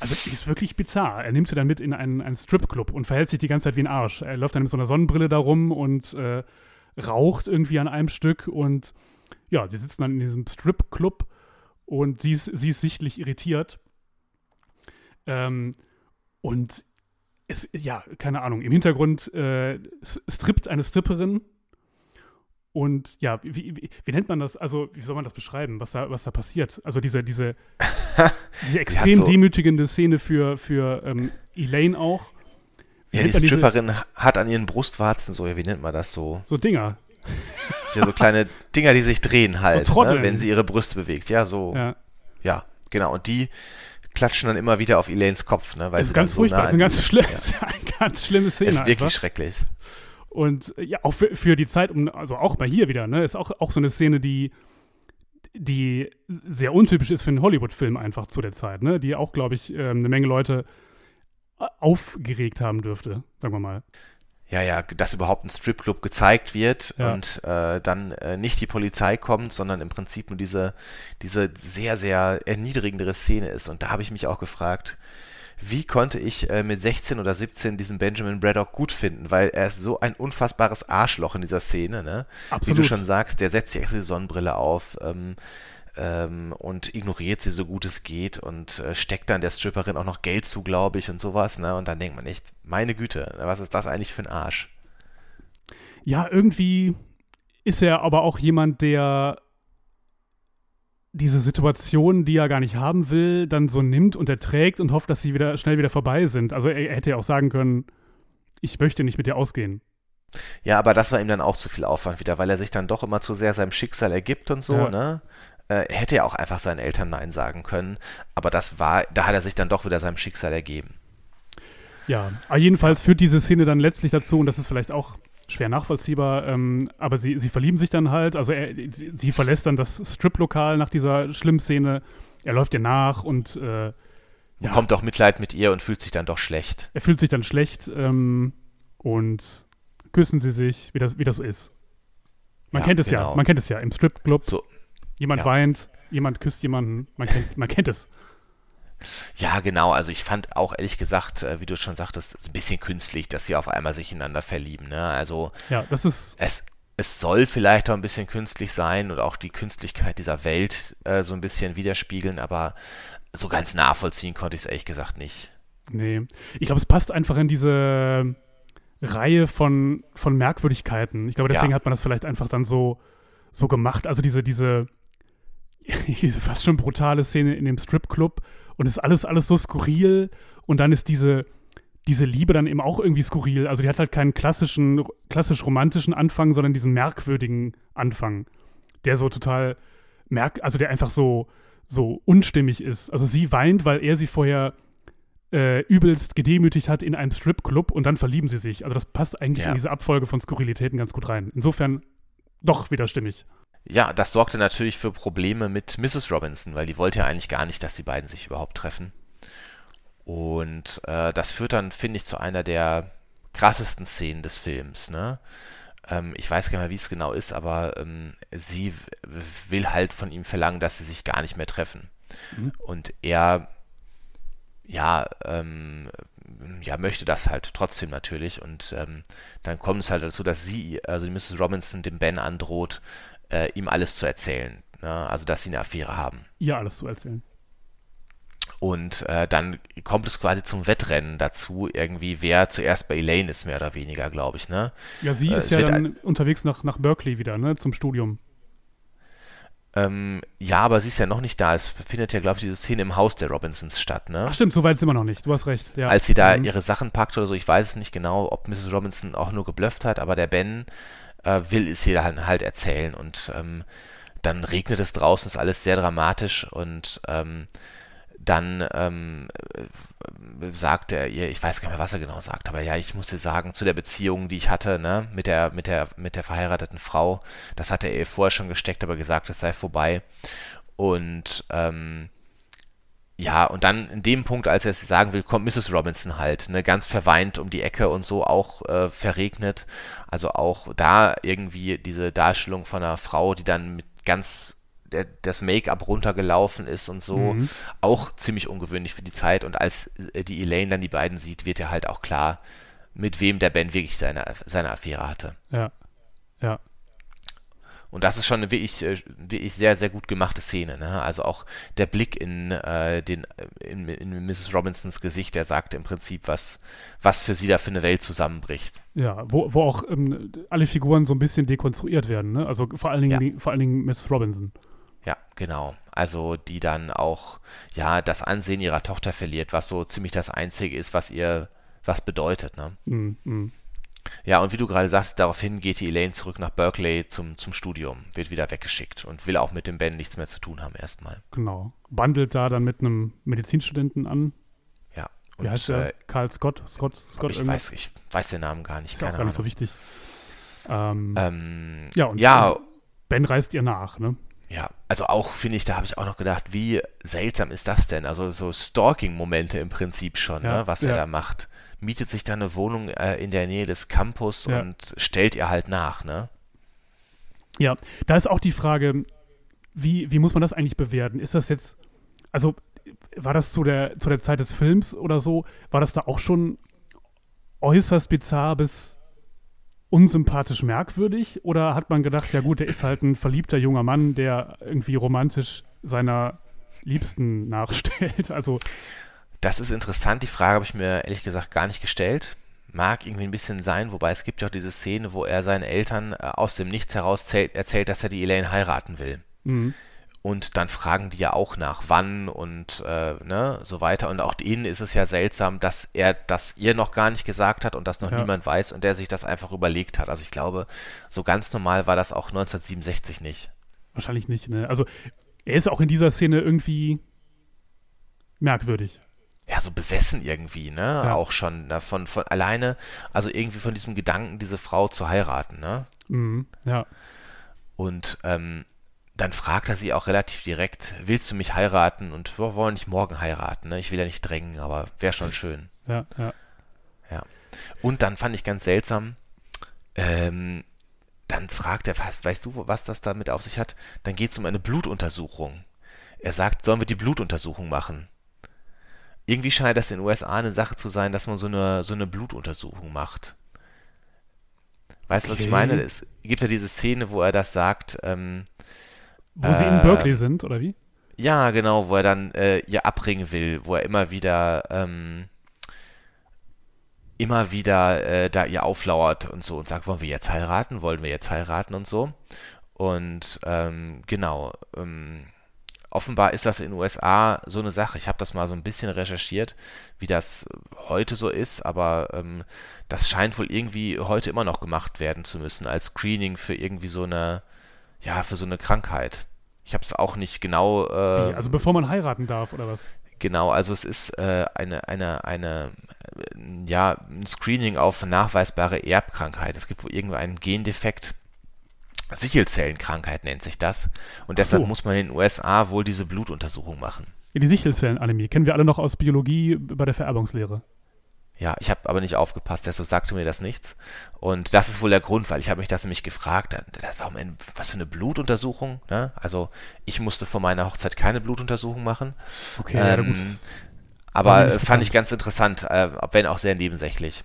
also ist wirklich bizarr. Er nimmt sie dann mit in einen, einen Stripclub und verhält sich die ganze Zeit wie ein Arsch. Er läuft dann mit so einer Sonnenbrille da rum und äh, raucht irgendwie an einem Stück und ja, sie sitzen dann in diesem Stripclub und sie ist, sie ist sichtlich irritiert. Ähm, und es, ja, keine Ahnung, im Hintergrund äh, strippt eine Stripperin. Und ja, wie, wie, wie, nennt man das? Also, wie soll man das beschreiben, was da, was da passiert? Also, diese, diese, diese extrem so demütigende Szene für, für ähm, Elaine auch. Wie ja, die Stripperin diese, hat an ihren Brustwarzen so, ja, wie nennt man das so? So Dinger. Ja, so kleine Dinger, die sich drehen halt, so ne, wenn sie ihre Brüste bewegt. Ja, so. Ja. ja, genau. Und die klatschen dann immer wieder auf Elaines Kopf, ne? Weil das ist ganz so furchtbar, das ist, ein ganz schlimm, ja. eine ganz schlimme Szene. Das ist wirklich einfach. schrecklich. Und ja, auch für, für, die Zeit, um, also auch bei hier wieder, ne, ist auch, auch so eine Szene, die, die sehr untypisch ist für einen Hollywood-Film einfach zu der Zeit, ne? Die auch, glaube ich, ähm, eine Menge Leute aufgeregt haben dürfte, sagen wir mal ja, ja, dass überhaupt ein Stripclub gezeigt wird ja. und äh, dann äh, nicht die Polizei kommt, sondern im Prinzip nur diese, diese sehr, sehr erniedrigendere Szene ist. Und da habe ich mich auch gefragt, wie konnte ich äh, mit 16 oder 17 diesen Benjamin Braddock gut finden, weil er ist so ein unfassbares Arschloch in dieser Szene, ne? Absolut. Wie du schon sagst, der setzt sich extra die Sonnenbrille auf, ähm, ähm, und ignoriert sie so gut es geht und äh, steckt dann der Stripperin auch noch Geld zu, glaube ich, und sowas. Ne? Und dann denkt man echt, meine Güte, was ist das eigentlich für ein Arsch? Ja, irgendwie ist er aber auch jemand, der diese Situation, die er gar nicht haben will, dann so nimmt und erträgt und hofft, dass sie wieder schnell wieder vorbei sind. Also er, er hätte ja auch sagen können, ich möchte nicht mit dir ausgehen. Ja, aber das war ihm dann auch zu viel Aufwand wieder, weil er sich dann doch immer zu sehr seinem Schicksal ergibt und so, ja. ne? äh, hätte er auch einfach seinen Eltern Nein sagen können. Aber das war, da hat er sich dann doch wieder seinem Schicksal ergeben. Ja, aber jedenfalls führt diese Szene dann letztlich dazu, und das ist vielleicht auch schwer nachvollziehbar, ähm, aber sie, sie verlieben sich dann halt, also er, sie, sie verlässt dann das Strip-Lokal nach dieser schlimmen Szene, er läuft ihr nach und äh, ja. kommt auch Mitleid mit ihr und fühlt sich dann doch schlecht. Er fühlt sich dann schlecht ähm, und küssen sie sich, wie das, wie das so ist. Man ja, kennt es genau. ja, man kennt es ja im Stripclub. So, Jemand ja. weint, jemand küsst jemanden, man kennt, man kennt es. Ja, genau. Also ich fand auch ehrlich gesagt, äh, wie du schon sagtest, ein bisschen künstlich, dass sie auf einmal sich ineinander verlieben. Ne? Also ja, das ist es, es soll vielleicht auch ein bisschen künstlich sein und auch die Künstlichkeit dieser Welt äh, so ein bisschen widerspiegeln, aber so ganz nachvollziehen konnte ich es ehrlich gesagt nicht. Nee. Ich glaube, es passt einfach in diese Reihe von, von Merkwürdigkeiten. Ich glaube, deswegen ja. hat man das vielleicht einfach dann so, so gemacht. Also diese, diese diese fast schon brutale Szene in dem Stripclub Und es ist alles, alles so skurril und dann ist diese, diese Liebe dann eben auch irgendwie skurril. Also die hat halt keinen klassischen, klassisch romantischen Anfang, sondern diesen merkwürdigen Anfang, der so total merk, also der einfach so, so unstimmig ist. Also sie weint, weil er sie vorher äh, übelst gedemütigt hat in einem Stripclub und dann verlieben sie sich. Also das passt eigentlich Ja. in diese Abfolge von Skurrilitäten ganz gut rein. Insofern doch wieder stimmig. Ja, das sorgte natürlich für Probleme mit Mrs. Robinson, weil die wollte ja eigentlich gar nicht, dass die beiden sich überhaupt treffen. Und äh, das führt dann, finde ich, zu einer der krassesten Szenen des Films. Ne? Ähm, ich weiß gar nicht mehr, wie es genau ist, aber ähm, sie will halt von ihm verlangen, dass sie sich gar nicht mehr treffen. Mhm. Und er, ja, ähm, ja, möchte das halt trotzdem natürlich. Und ähm, dann kommt es halt dazu, dass sie, also die Mrs. Robinson, dem Ben androht, äh, ihm alles zu erzählen. Ne? Also, dass sie eine Affäre haben. Ihr alles zu erzählen. Und äh, dann kommt es quasi zum Wettrennen dazu, irgendwie, wer zuerst bei Elaine ist, mehr oder weniger, glaube ich, ne? Ja, sie Äh, ist ja dann unterwegs nach, nach Berkeley wieder, ne, zum Studium. Ähm, ja, aber sie ist ja noch nicht da. Es findet ja, glaube ich, diese Szene im Haus der Robinsons statt, ne? Ach stimmt, so weit sind wir noch nicht. Du hast recht. Ja. Als sie da Mhm. ihre Sachen packt oder so, ich weiß es nicht genau, ob Mrs. Robinson auch nur geblufft hat, aber der Ben äh, will es ihr halt, halt erzählen und ähm, dann regnet es draußen, ist alles sehr dramatisch und ähm, dann ähm, äh, sagt er ihr, ich weiß gar nicht mehr, was er genau sagt, aber ja, ich muss dir sagen, zu der Beziehung, die ich hatte, ne, mit der, mit der, mit der verheirateten Frau, das hatte er ihr vorher schon gesteckt, aber gesagt, es sei vorbei. Und ähm, ja, und dann in dem Punkt, als er es sagen will, kommt Mrs. Robinson halt, ne, ganz verweint um die Ecke und so auch äh, verregnet. Also auch da irgendwie diese Darstellung von einer Frau, die dann mit ganz der, das Make-up runtergelaufen ist und so, Mhm. auch ziemlich ungewöhnlich für die Zeit. Und als äh, die Elaine dann die beiden sieht, wird ja halt auch klar, mit wem der Ben wirklich seine, seine Affäre hatte. Ja. Ja. Und das ist schon eine wirklich, äh, wirklich sehr, sehr gut gemachte Szene. Ne? Also auch der Blick in, äh, den, in, in Mrs. Robinsons Gesicht, der sagt im Prinzip, was, was für sie da für eine Welt zusammenbricht. Ja, wo, wo auch ähm, alle Figuren so ein bisschen dekonstruiert werden, ne? Also vor allen Dingen, Ja. vor allen Dingen Miss Robinson. Ja, genau. Also die dann auch, ja, das Ansehen ihrer Tochter verliert, was so ziemlich das Einzige ist, was ihr was bedeutet. Ne? Mhm. Mhm. Ja, und wie du gerade sagst, daraufhin geht die Elaine zurück nach Berkeley zum, zum Studium, wird wieder weggeschickt und will auch mit dem Ben nichts mehr zu tun haben erstmal. Genau. Bandelt da dann mit einem Medizinstudenten an. Ja. Wie heißt der? Karl Scott? Scott? Scott ich, irgendwas? weiß, ich weiß den Namen gar nicht, Ist ja auch keine gar nicht so Ahnung. wichtig. Ähm, Ähm, ja, und ja, äh, Ben reist ihr nach, ne? Ja, also auch finde ich, da habe ich auch noch gedacht, wie seltsam ist das denn? Also so Stalking-Momente im Prinzip schon, Ja, ne, was ja. er da macht. Mietet sich da eine Wohnung äh, in der Nähe des Campus Ja. und stellt ihr halt nach, ne? Ja, da ist auch die Frage, wie, wie muss man das eigentlich bewerten? Ist das jetzt, also war das zu der, zu der Zeit des Films oder so, war das da auch schon äußerst bizarr bis unsympathisch merkwürdig? Oder hat man gedacht, ja gut, der ist halt ein verliebter junger Mann, der irgendwie romantisch seiner Liebsten nachstellt? Also, Das ist interessant, die Frage habe ich mir ehrlich gesagt gar nicht gestellt. Mag irgendwie ein bisschen sein, wobei es gibt ja auch diese Szene, wo er seinen Eltern äh, aus dem Nichts heraus zählt, erzählt, dass er die Elaine heiraten will. mh, Und dann fragen die ja auch nach, wann und äh, ne, so weiter. Und auch ihnen ist es ja seltsam, dass er das ihr noch gar nicht gesagt hat und das noch Ja. niemand weiß und der sich das einfach überlegt hat. Also ich glaube, so ganz normal war das auch 1967 nicht. wahrscheinlich nicht, ne? Also, er ist auch in dieser Szene irgendwie merkwürdig. Ja, so besessen irgendwie, ne? Ja. Auch schon ne? von, alleine, also irgendwie von diesem Gedanken, diese Frau zu heiraten, ne? Mhm, ja. Und ähm, dann fragt er sie auch relativ direkt, willst du mich heiraten? Und wir wollen nicht morgen heiraten, ne? Ich will ja nicht drängen, aber wäre schon schön. Ja, ja. Und dann fand ich ganz seltsam, ähm, dann fragt er, weißt, weißt du, was das damit auf sich hat? Dann geht es um eine Blutuntersuchung. Er sagt, sollen wir die Blutuntersuchung machen? Irgendwie scheint das in den USA eine Sache zu sein, dass man so eine, so eine Blutuntersuchung macht. Weißt du, was ich Okay. meine? Es gibt ja diese Szene, wo er das sagt, ähm, Wo sie in Äh, Berkeley sind, oder wie? ja, genau, wo er dann äh, ihr abbringen will, wo er immer wieder, ähm, immer wieder äh, da ihr auflauert und so und sagt, wollen wir jetzt heiraten, wollen wir jetzt heiraten und so. Und ähm, genau, ähm, offenbar ist das in den USA so eine Sache. Ich habe das mal so ein bisschen recherchiert, wie das heute so ist, aber ähm, das scheint wohl irgendwie heute immer noch gemacht werden zu müssen als Screening für irgendwie so eine, ja, für so eine Krankheit. Ich habe es auch nicht genau. Äh, also bevor man heiraten darf oder was? Genau, also es ist äh, eine, eine, eine, ja, ein Screening auf nachweisbare Erbkrankheit. Es gibt wohl irgendwo einen Gendefekt Sichelzellenkrankheit nennt sich das. Und deshalb so. muss man in den USA wohl diese Blutuntersuchung machen. Ja, die Sichelzellenanämie kennen wir alle noch aus Biologie bei der Vererbungslehre. Ja, ich habe aber nicht aufgepasst, deshalb sagte mir das nichts. Und das ist wohl der Grund, weil ich habe mich das nämlich gefragt, warum, was für eine Blutuntersuchung? Ne? Also ich musste vor meiner Hochzeit keine Blutuntersuchung machen. Okay, ähm, ja, gut. Aber fand ich ganz interessant, äh, wenn auch sehr nebensächlich.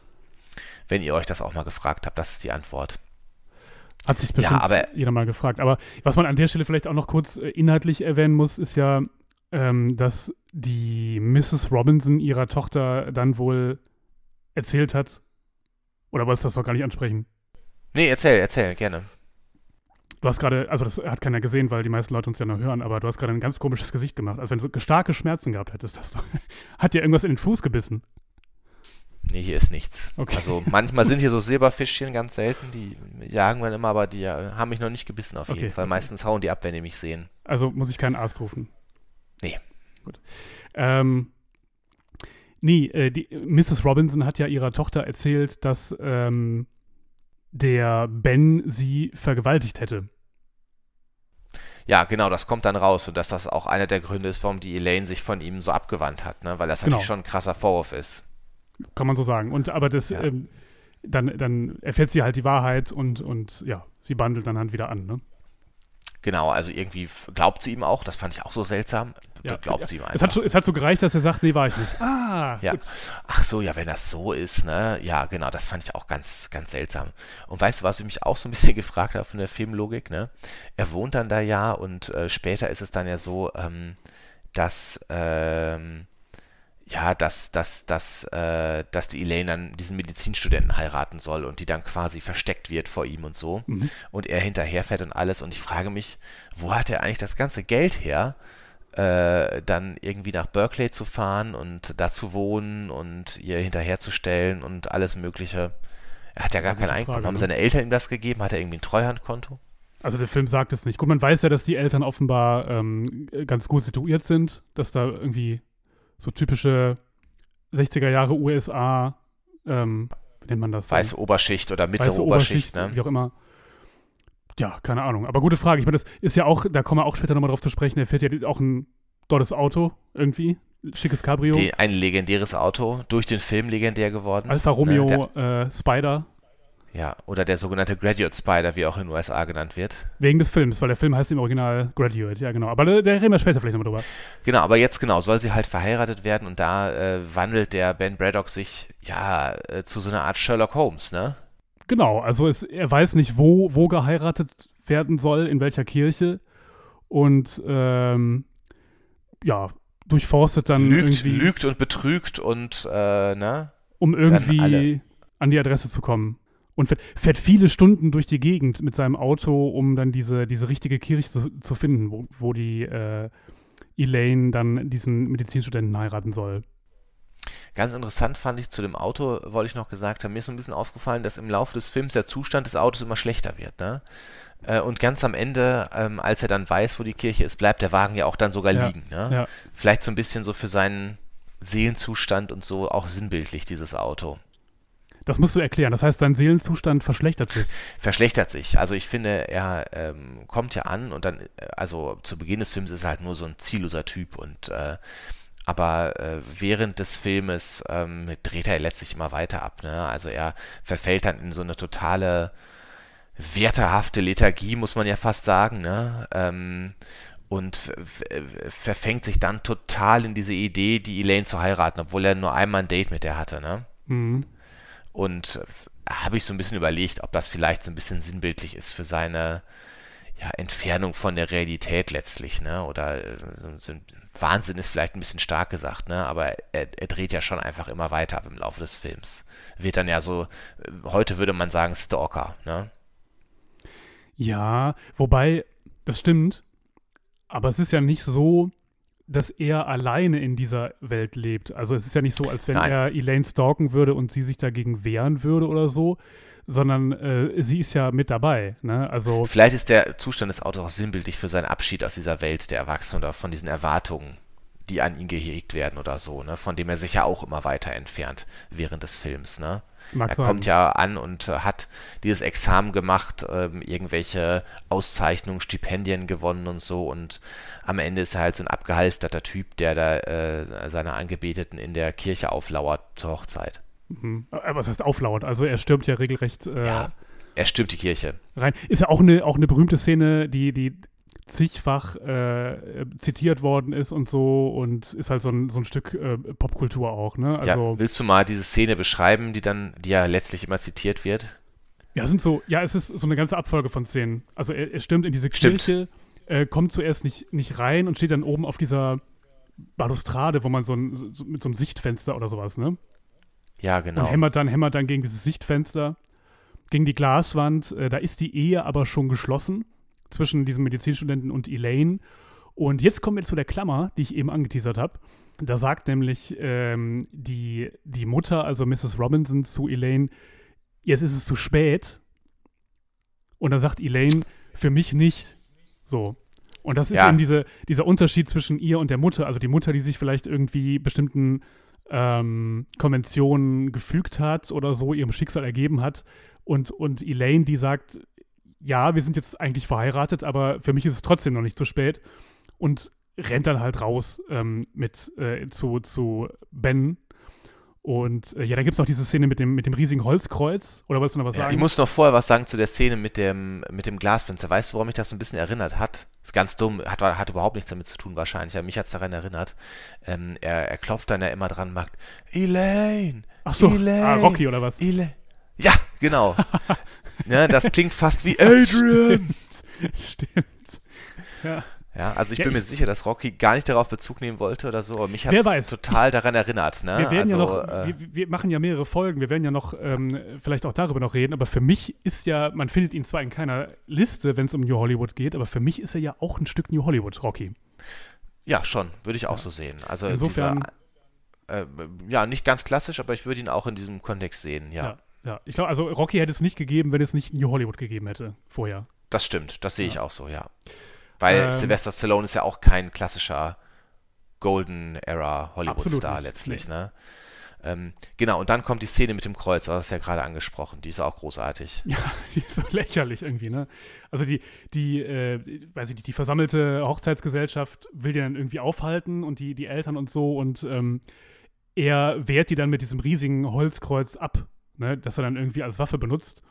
Wenn ihr euch das auch mal gefragt habt, das ist die Antwort. Hat sich bestimmt ja, aber, jeder mal gefragt. Aber was man an der Stelle vielleicht auch noch kurz äh, inhaltlich erwähnen muss, ist ja, ähm, dass die Mrs. Robinson ihrer Tochter dann wohl erzählt hat. Oder wolltest du das doch gar nicht ansprechen? Nee, erzähl, erzähl, gerne. Du hast gerade, also das hat keiner gesehen, weil die meisten Leute uns ja noch hören, aber du hast gerade ein ganz komisches Gesicht gemacht. Also wenn du so starke Schmerzen gehabt hättest, das hat dir irgendwas in den Fuß gebissen. Nee, hier ist nichts. Okay. Also manchmal sind hier so Silberfischchen ganz selten, die jagen wir immer, aber die äh, haben mich noch nicht gebissen auf jeden okay. Fall. Meistens hauen die ab, wenn die mich sehen. Also muss ich keinen Arzt rufen? Nee. Gut. Ähm, nee, äh, die, Mrs. Robinson hat ja ihrer Tochter erzählt, dass ähm, der Ben sie vergewaltigt hätte. Ja, genau, das kommt dann raus und dass das auch einer der Gründe ist, warum die Elaine sich von ihm so abgewandt hat, ne? weil das genau. natürlich schon ein krasser Vorwurf ist. Kann man so sagen. Und aber das, ja. ähm, dann, dann erfährt sie halt die Wahrheit und, und ja, sie bandelt dann halt wieder an, ne? Genau, also irgendwie glaubt sie ihm auch, das fand ich auch so seltsam. Ja, glaubt ja. sie ihm einfach. Es hat, so, es hat so gereicht, dass er sagt, nee, war ich nicht. Ah, ja. Gut. Ach so, ja, wenn das so ist, ne? Ja, genau, das fand ich auch ganz, ganz seltsam. Und weißt du, was ich mich auch so ein bisschen gefragt habe von der Filmlogik, ne? Er wohnt dann da ja und äh, später ist es dann ja so, ähm, dass, ähm, ja, dass, dass, dass, äh, dass die Elaine dann diesen Medizinstudenten heiraten soll und die dann quasi versteckt wird vor ihm und so. Mhm. Und er hinterherfährt und alles. Und ich frage mich, wo hat er eigentlich das ganze Geld her, äh, dann irgendwie nach Berkeley zu fahren und da zu wohnen und ihr hinterherzustellen und alles Mögliche. Er hat ja gar kein Einkommen. Frage, Haben ne? seine Eltern ihm das gegeben? Hat er irgendwie ein Treuhandkonto? Also der Film sagt es nicht. Gut, man weiß ja, dass die Eltern offenbar ähm, ganz gut situiert sind, dass da irgendwie so typische 60er Jahre USA, ähm, wie nennt man das? Weiße Oberschicht oder mittlere Weiße Oberschicht, Oberschicht, ne? Wie auch immer. Ja, keine Ahnung. Aber gute Frage. Ich meine, das ist ja auch, da kommen wir auch später nochmal drauf zu sprechen, er fährt ja auch ein dolles Auto irgendwie. Schickes Cabrio. Die, ein legendäres Auto, durch den Film legendär geworden. Alfa Romeo ne? Der, äh, Spider. Ja, oder der sogenannte Graduate Spider, wie auch in den USA genannt wird. Wegen des Films, weil der Film heißt im Original Graduate, ja genau. Aber da, da reden wir später vielleicht nochmal drüber. Genau, aber jetzt genau, soll sie halt verheiratet werden und da äh, wandelt der Ben Braddock sich ja äh, zu so einer Art Sherlock Holmes, ne? Genau, also es, er weiß nicht, wo, wo geheiratet werden soll, in welcher Kirche und ähm, ja, durchforstet dann lügt, irgendwie. Lügt und betrügt und, äh, ne? Um irgendwie an die Adresse zu kommen und fährt, fährt, viele Stunden durch die Gegend mit seinem Auto, um dann diese, diese richtige Kirche zu, zu finden, wo, wo die äh, Elaine dann diesen Medizinstudenten heiraten soll. Ganz interessant fand ich zu dem Auto, wollte ich noch gesagt haben, mir ist so ein bisschen aufgefallen, dass im Laufe des Films der Zustand des Autos immer schlechter wird. Ne? Äh, und ganz am Ende, ähm, als er dann weiß, wo die Kirche ist, bleibt der Wagen ja auch dann sogar ja, liegen. Ne? Ja. Vielleicht so ein bisschen so für seinen Seelenzustand und so auch sinnbildlich, dieses Auto. Das musst du erklären. Das heißt, sein Seelenzustand verschlechtert sich. Verschlechtert sich. Also ich finde, er ähm, kommt ja an und dann, äh, also zu Beginn des Films ist er halt nur so ein zielloser Typ und äh, aber äh, während des Filmes ähm, dreht er letztlich immer weiter ab. Ne? Also er verfällt dann in so eine totale wertehafte Lethargie, muss man ja fast sagen. Ne? Ähm, und verfängt sich dann total in diese Idee, die Elaine zu heiraten, obwohl er nur einmal ein Date mit der hatte. Ne? Mhm. Und habe ich so ein bisschen überlegt, ob das vielleicht so ein bisschen sinnbildlich ist für seine ja, Entfernung von der Realität letztlich, ne? Oder äh, so ein Wahnsinn ist vielleicht ein bisschen stark gesagt, ne? Aber er, er, dreht ja schon einfach immer weiter ab im Laufe des Films. Wird dann ja so, äh, heute würde man sagen, Stalker, ne? Ja, wobei, das stimmt. Aber es ist ja nicht so, dass er alleine in dieser Welt lebt. Also es ist ja nicht so, als wenn Nein. er Elaine stalken würde und sie sich dagegen wehren würde oder so, sondern äh, sie ist ja mit dabei. Ne? Also Vielleicht ist der Zustand des Autos auch sinnbildlich für seinen Abschied aus dieser Welt der Erwachsenen oder von diesen Erwartungen, die an ihn gehegt werden oder so, ne? Von dem er sich ja auch immer weiter entfernt während des Films, ne? Mag Er sein. kommt ja an und äh, hat dieses Examen gemacht, ähm, irgendwelche Auszeichnungen, Stipendien gewonnen und so. Und am Ende ist er halt so ein abgehalfterter Typ, der da äh, seiner Angebeteten in der Kirche auflauert zur Hochzeit. Mhm. Aber was heißt auflaut? Also er stürmt ja regelrecht äh, Ja. Er stürmt die Kirche. rein. Ist ja auch eine, auch eine berühmte Szene, die, die zigfach äh, zitiert worden ist und so und ist halt so ein, so ein Stück äh, Popkultur auch, ne? Also ja, willst du mal diese Szene beschreiben, die dann, die ja letztlich immer zitiert wird? Ja, sind so, ja, es ist so eine ganze Abfolge von Szenen. Also er, er stürmt in diese Stimmt. Kirche, äh, kommt zuerst nicht, nicht rein und steht dann oben auf dieser Balustrade, wo man so, ein, so mit so einem Sichtfenster oder sowas, ne? Ja, genau. Und hämmert dann, hämmert dann gegen dieses Sichtfenster, gegen die Glaswand. Äh, da ist die Ehe aber schon geschlossen zwischen diesem Medizinstudenten und Elaine. Und jetzt kommen wir zu der Klammer, die ich eben angeteasert habe. Da sagt nämlich ähm, die, die Mutter, also Mrs. Robinson, zu Elaine, jetzt ist es zu spät. Und dann sagt Elaine, für mich nicht. So. Und das ist Ja. eben diese, dieser Unterschied zwischen ihr und der Mutter. Also die Mutter, die sich vielleicht irgendwie bestimmten ähm, Konventionen gefügt hat oder so ihrem Schicksal ergeben hat. Und, und Elaine, die sagt, ja, wir sind jetzt eigentlich verheiratet, aber für mich ist es trotzdem noch nicht zu spät. Und rennt dann halt raus ähm, mit äh, zu, zu Ben. Und äh, ja, da gibt es noch diese Szene mit dem, mit dem riesigen Holzkreuz. Oder wolltest du noch was Ja, sagen? ich muss noch vorher was sagen zu der Szene mit dem, mit dem Glasfenster. Weißt du, woran mich das so ein bisschen erinnert hat? Ist ganz dumm, hat, hat überhaupt nichts damit zu tun wahrscheinlich, aber mich hat es daran erinnert. Ähm, er, er klopft dann ja immer dran und macht, Elaine, Ach so, Elaine, ah, Rocky oder was? Elaine. Ja, genau. ne, das klingt fast wie Adrian. Stimmt. Ja. Ja, also ich Ja, bin mir ich- sicher, dass Rocky gar nicht darauf Bezug nehmen wollte oder so, aber mich hat es total daran erinnert. Ne? Wir werden also, ja noch, äh, wir, wir machen ja mehrere Folgen, wir werden ja noch ähm, vielleicht auch darüber noch reden, aber für mich ist ja, man findet ihn zwar in keiner Liste, wenn es um New Hollywood geht, aber für mich ist er ja auch ein Stück New Hollywood, Rocky. ja, schon, würde ich auch so sehen. Also Insofern- dieser, äh, ja, nicht ganz klassisch, aber ich würde ihn auch in diesem Kontext sehen, ja. Ja, ja. Ich glaube, also Rocky hätte es nicht gegeben, wenn es nicht New Hollywood gegeben hätte vorher. Das stimmt, das sehe ich Ja. auch so, ja. Weil Ähm, Sylvester Stallone ist ja auch kein klassischer Golden Era Hollywood-Star letztlich, ne? Ähm, genau, und dann kommt die Szene mit dem Kreuz, du hast es ja gerade angesprochen, die ist auch großartig. Ja, die ist so lächerlich irgendwie, ne? Also die, die, äh, weiß ich nicht, die versammelte Hochzeitsgesellschaft will die dann irgendwie aufhalten und die, die Eltern und so und ähm, er wehrt die dann mit diesem riesigen Holzkreuz ab, ne? Das er dann irgendwie als Waffe benutzt.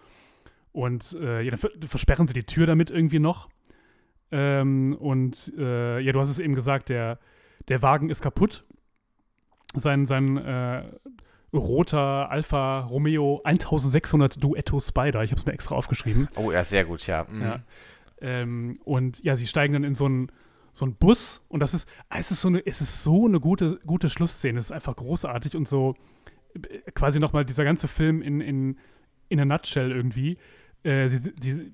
Und äh, ja, dann ver versperren sie die Tür damit irgendwie noch. Ähm, und äh, ja, du hast es eben gesagt, der, der Wagen ist kaputt. Sein, sein äh, roter Alfa Romeo 1600 Duetto Spider. Ich habe es mir extra aufgeschrieben. Oh, ja, sehr gut, ja. Mhm. Ja. Ähm, und ja, sie steigen dann in so einen so einen Bus und das ist, es ist so eine, es ist so eine gute, gute Schlussszene. Es ist einfach großartig und so quasi nochmal dieser ganze Film in, in, in a nutshell irgendwie. Äh, sie, sie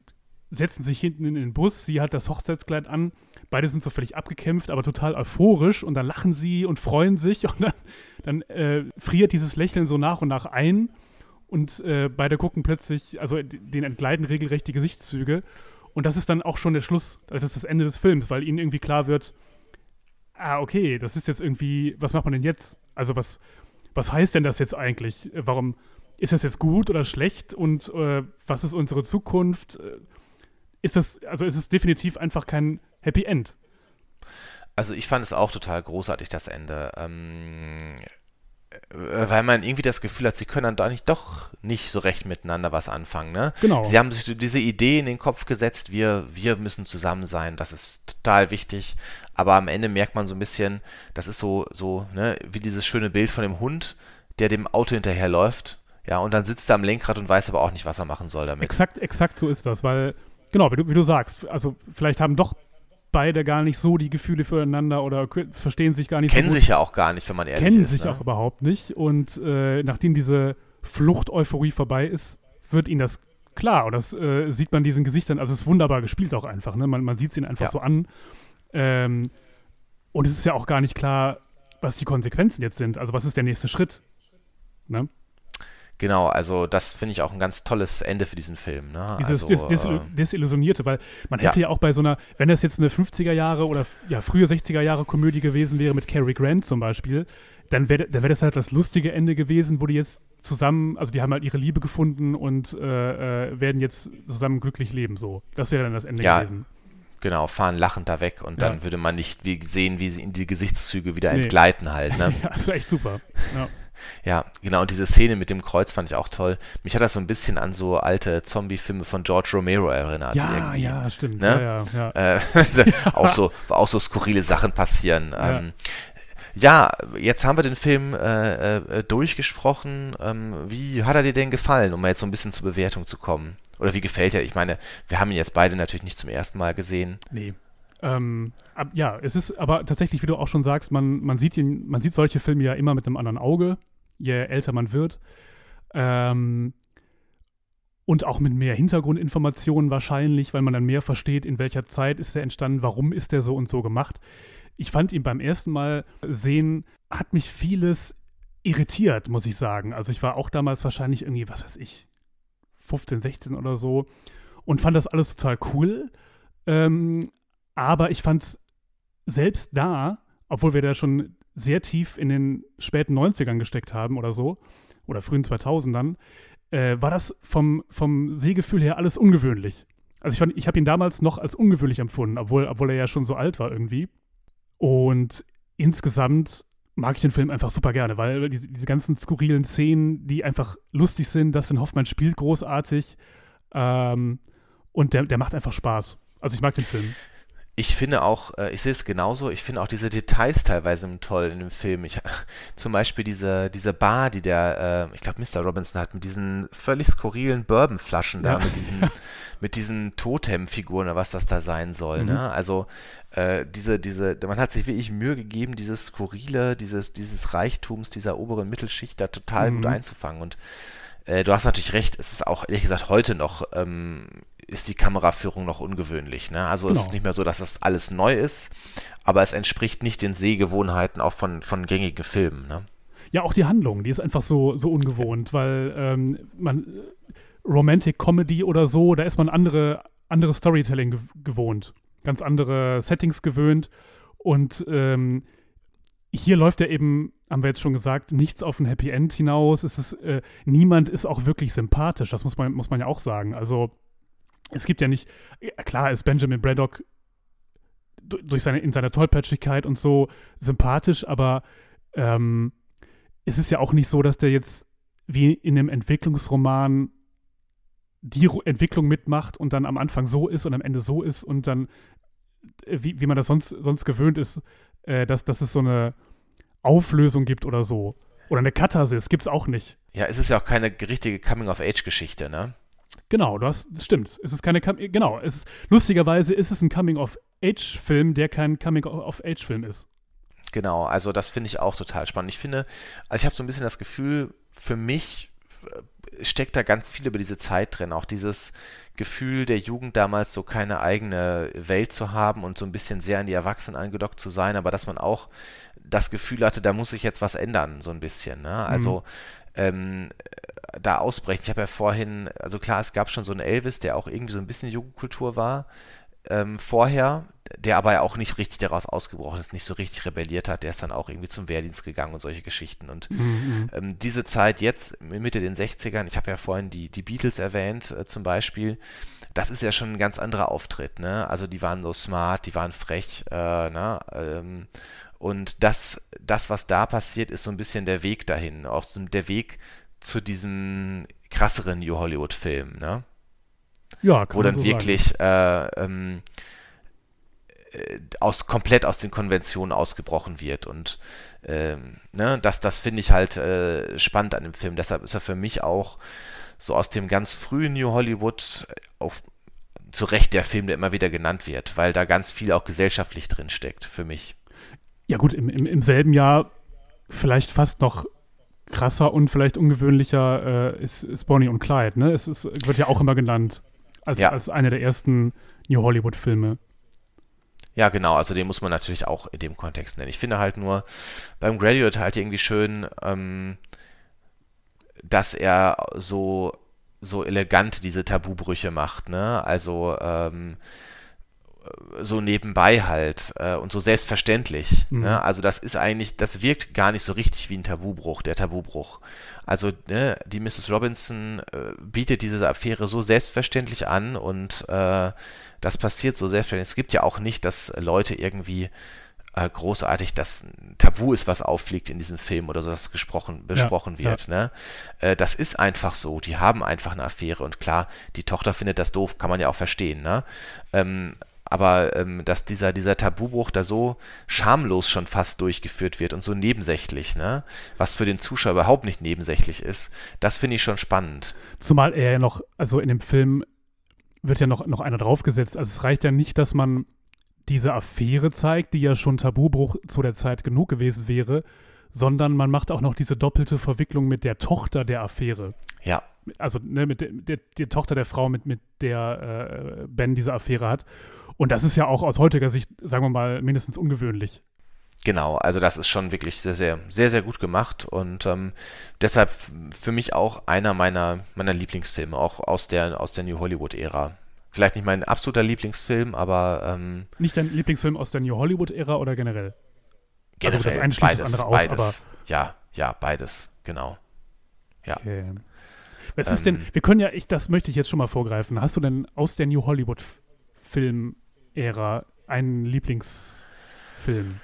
setzen sich hinten in den Bus, sie hat das Hochzeitskleid an, beide sind so völlig abgekämpft, aber total euphorisch. Und dann lachen sie und freuen sich. Und dann, dann äh, friert dieses Lächeln so nach und nach ein. Und äh, beide gucken plötzlich, also d- denen entgleiten regelrecht die Gesichtszüge. Und das ist dann auch schon der Schluss, das ist das Ende des Films, weil ihnen irgendwie klar wird, ah, okay, das ist jetzt irgendwie, was macht man denn jetzt? Also was, was heißt denn das jetzt eigentlich? Warum ist das jetzt gut oder schlecht und äh, was ist unsere Zukunft? Äh, Ist das, also ist es definitiv einfach kein Happy End. Also ich fand es auch total großartig, das Ende. Ähm, äh, weil man irgendwie das Gefühl hat, sie können dann doch nicht, doch nicht so recht miteinander was anfangen, ne? Genau. Sie haben sich diese Idee in den Kopf gesetzt, wir, wir müssen zusammen sein, das ist total wichtig. Aber am Ende merkt man so ein bisschen, das ist so, so, ne, wie dieses schöne Bild von dem Hund, der dem Auto hinterherläuft. Ja, und dann sitzt er am Lenkrad und weiß aber auch nicht, was er machen soll damit. Exakt, exakt so ist das, weil, genau, wie du, wie du sagst, also vielleicht haben doch beide gar nicht so die Gefühle füreinander oder verstehen sich gar nicht Kennen so sich ja auch gar nicht, wenn man ehrlich kennen ist. sich ne? auch überhaupt nicht. Und äh, nachdem diese Flucht-Euphorie vorbei ist, wird ihnen das klar. Und das äh, sieht man diesen Gesichtern. Also es ist wunderbar gespielt auch einfach. Ne? Man, man sieht es ihnen einfach Ja. so an. Ähm, und es ist ja auch gar nicht klar, was die Konsequenzen jetzt sind. Also was ist der nächste Schritt? Ne? Genau, also das finde ich auch ein ganz tolles Ende für diesen Film. Ne? Dieses also, Des Des Desillusionierte, weil man hätte ja. ja. auch bei so einer, wenn das jetzt eine 50er Jahre oder ja, frühe 60er Jahre Komödie gewesen wäre mit Cary Grant zum Beispiel, dann wäre dann wär das halt das lustige Ende gewesen, wo die jetzt zusammen, also die haben halt ihre Liebe gefunden und äh, äh, werden jetzt zusammen glücklich leben. So, das wäre dann das Ende ja. gewesen. Genau, fahren lachend da weg und ja. dann würde man nicht wie sehen, wie sie in die Gesichtszüge wieder nee. entgleiten halt. Ne? ja, das ist echt super. Ja. Ja, genau, und diese Szene mit dem Kreuz fand ich auch toll. Mich hat das so ein bisschen an so alte Zombie-Filme von George Romero erinnert. Ja, irgendwie. ja, stimmt. Ne? Ja, ja, äh, auch, so, auch so skurrile Sachen passieren. Ähm, ja, jetzt haben wir den Film äh, äh, durchgesprochen. Ähm, wie hat er dir denn gefallen, um mal jetzt so ein bisschen zur Bewertung zu kommen? Oder wie gefällt er? Ich meine, wir haben ihn jetzt beide natürlich nicht zum ersten Mal gesehen. Nee. Ähm, ab, ja, es ist aber tatsächlich, wie du auch schon sagst, man, man, sieht ihn, man sieht solche Filme ja immer mit einem anderen Auge, je älter man wird. Ähm, und auch mit mehr Hintergrundinformationen wahrscheinlich, weil man dann mehr versteht, in welcher Zeit ist er entstanden, warum ist er so und so gemacht. Ich fand ihn beim ersten Mal sehen, hat mich vieles irritiert, muss ich sagen. Also ich war auch damals wahrscheinlich irgendwie, was weiß ich, 15, 16 oder so und fand das alles total cool. Ähm, aber ich fand es selbst da, obwohl wir da schon sehr tief in den späten 90ern gesteckt haben oder so, oder frühen 2000ern, äh, war das vom, vom Sehgefühl her alles ungewöhnlich. Also ich, ich habe ihn damals noch als ungewöhnlich empfunden, obwohl, obwohl er ja schon so alt war irgendwie. Und insgesamt mag ich den Film einfach super gerne, weil diese, diese ganzen skurrilen Szenen, die einfach lustig sind, Dustin Hoffmann spielt großartig ähm, und der, der macht einfach Spaß. Also ich mag den Film ich finde auch, äh, ich sehe es genauso, ich finde auch diese Details teilweise toll in dem Film. Ich, zum Beispiel diese, diese Bar, die der, äh, ich glaube, Mr. Robinson hat mit diesen völlig skurrilen Bourbonflaschen da, ja. mit diesen, mit diesen Totemfiguren oder was das da sein soll. Ne? Mhm. Ne? Also äh, diese, diese, man hat sich wirklich Mühe gegeben, dieses Skurrile, dieses, dieses Reichtums dieser oberen Mittelschicht da total mhm. gut einzufangen. Und äh, du hast natürlich recht, es ist auch, ehrlich gesagt, heute noch ähm, ist die Kameraführung noch ungewöhnlich. Ne? Also genau. es ist nicht mehr so, dass das alles neu ist, aber es entspricht nicht den Sehgewohnheiten auch von, von gängigen Filmen. Ne? Ja, auch die Handlung, die ist einfach so, so ungewohnt, weil ähm, man Romantic Comedy oder so, da ist man andere, andere Storytelling gew gewohnt, ganz andere Settings gewöhnt und ähm, hier läuft ja eben, haben wir jetzt schon gesagt, nichts auf ein Happy End hinaus. Es ist, äh, niemand ist auch wirklich sympathisch, das muss man, muss man ja auch sagen. Also es gibt ja nicht, klar ist Benjamin Braddock durch seine, in seiner Tollpatschigkeit und so sympathisch, aber ähm, es ist ja auch nicht so, dass der jetzt wie in einem Entwicklungsroman die Entwicklung mitmacht und dann am Anfang so ist und am Ende so ist und dann, äh, wie, wie man das sonst, sonst gewöhnt ist, äh, dass, dass es so eine Auflösung gibt oder so. Oder eine Katharsis, es auch nicht. Ja, es ist ja auch keine richtige Coming-of-Age-Geschichte, ne? Genau, du hast, das stimmt. Es ist keine, genau, es ist, lustigerweise ist es ein Coming-of-Age-Film, der kein Coming-of-Age-Film ist. Genau, also das finde ich auch total spannend. Ich finde, also ich habe so ein bisschen das Gefühl, für mich steckt da ganz viel über diese Zeit drin. Auch dieses Gefühl der Jugend damals, so keine eigene Welt zu haben und so ein bisschen sehr an die Erwachsenen angedockt zu sein, aber dass man auch das Gefühl hatte, da muss sich jetzt was ändern, so ein bisschen. Ne? Also mhm. ähm, da ausbrechen. Ich habe ja vorhin, also klar, es gab schon so einen Elvis, der auch irgendwie so ein bisschen Jugendkultur war ähm, vorher, der aber ja auch nicht richtig daraus ausgebrochen ist, nicht so richtig rebelliert hat. Der ist dann auch irgendwie zum Wehrdienst gegangen und solche Geschichten. Und mhm. ähm, diese Zeit jetzt, Mitte den 60ern, ich habe ja vorhin die, die Beatles erwähnt äh, zum Beispiel, das ist ja schon ein ganz anderer Auftritt. Ne? Also die waren so smart, die waren frech. Äh, ne? ähm, und das, das, was da passiert, ist so ein bisschen der Weg dahin. Auch der Weg zu diesem krasseren New Hollywood-Film, ne? Ja, Wo dann so wirklich äh, ähm, äh, aus, komplett aus den Konventionen ausgebrochen wird. Und ähm, ne, das, das finde ich halt äh, spannend an dem Film. Deshalb ist er für mich auch so aus dem ganz frühen New Hollywood auch zu Recht der Film, der immer wieder genannt wird, weil da ganz viel auch gesellschaftlich drin steckt, für mich. Ja, gut, im, im, im selben Jahr vielleicht fast noch krasser und vielleicht ungewöhnlicher äh, ist, ist, Bonnie und Clyde. Ne? Es, ist, wird ja auch immer genannt als, ja. als einer der ersten New Hollywood-Filme. Ja, genau, also den muss man natürlich auch in dem Kontext nennen. Ich finde halt nur beim Graduate halt irgendwie schön, ähm, dass er so, so elegant diese Tabubrüche macht, ne? Also ähm, so nebenbei halt äh, und so selbstverständlich. Mhm. Ne? Also das ist eigentlich, das wirkt gar nicht so richtig wie ein Tabubruch, der Tabubruch. Also ne, die Mrs. Robinson äh, bietet diese Affäre so selbstverständlich an und äh, das passiert so selbstverständlich. Es gibt ja auch nicht, dass Leute irgendwie äh, großartig das Tabu ist, was auffliegt in diesem Film oder so, das gesprochen, besprochen ja, wird. Ja. Ne? Äh, das ist einfach so. Die haben einfach eine Affäre und klar, die Tochter findet das doof, kann man ja auch verstehen. Ne? Ähm, aber ähm, dass dieser, dieser Tabubruch da so schamlos schon fast durchgeführt wird und so nebensächlich, ne? was für den Zuschauer überhaupt nicht nebensächlich ist, das finde ich schon spannend. Zumal er ja noch, also in dem Film wird ja noch, noch einer draufgesetzt. Also es reicht ja nicht, dass man diese Affäre zeigt, die ja schon Tabubruch zu der Zeit genug gewesen wäre, sondern man macht auch noch diese doppelte Verwicklung mit der Tochter der Affäre. Ja. Also ne, mit der, der, der Tochter der Frau, mit, mit der äh, Ben diese Affäre hat. Und das ist ja auch aus heutiger Sicht, sagen wir mal, mindestens ungewöhnlich. Genau, also das ist schon wirklich sehr, sehr, sehr, sehr gut gemacht und ähm, deshalb für mich auch einer meiner, meiner Lieblingsfilme, auch aus der, aus der New Hollywood-Ära. Vielleicht nicht mein absoluter Lieblingsfilm, aber. Ähm, nicht dein Lieblingsfilm aus der New Hollywood-Ära oder generell? Generell. Also das eine beides, das andere aus, beides. aber. Ja, ja, beides, genau. Ja. Okay. Was ähm, ist denn, wir können ja, ich, das möchte ich jetzt schon mal vorgreifen. Hast du denn aus der New Hollywood-Film Ära einen Lieblingsfilm?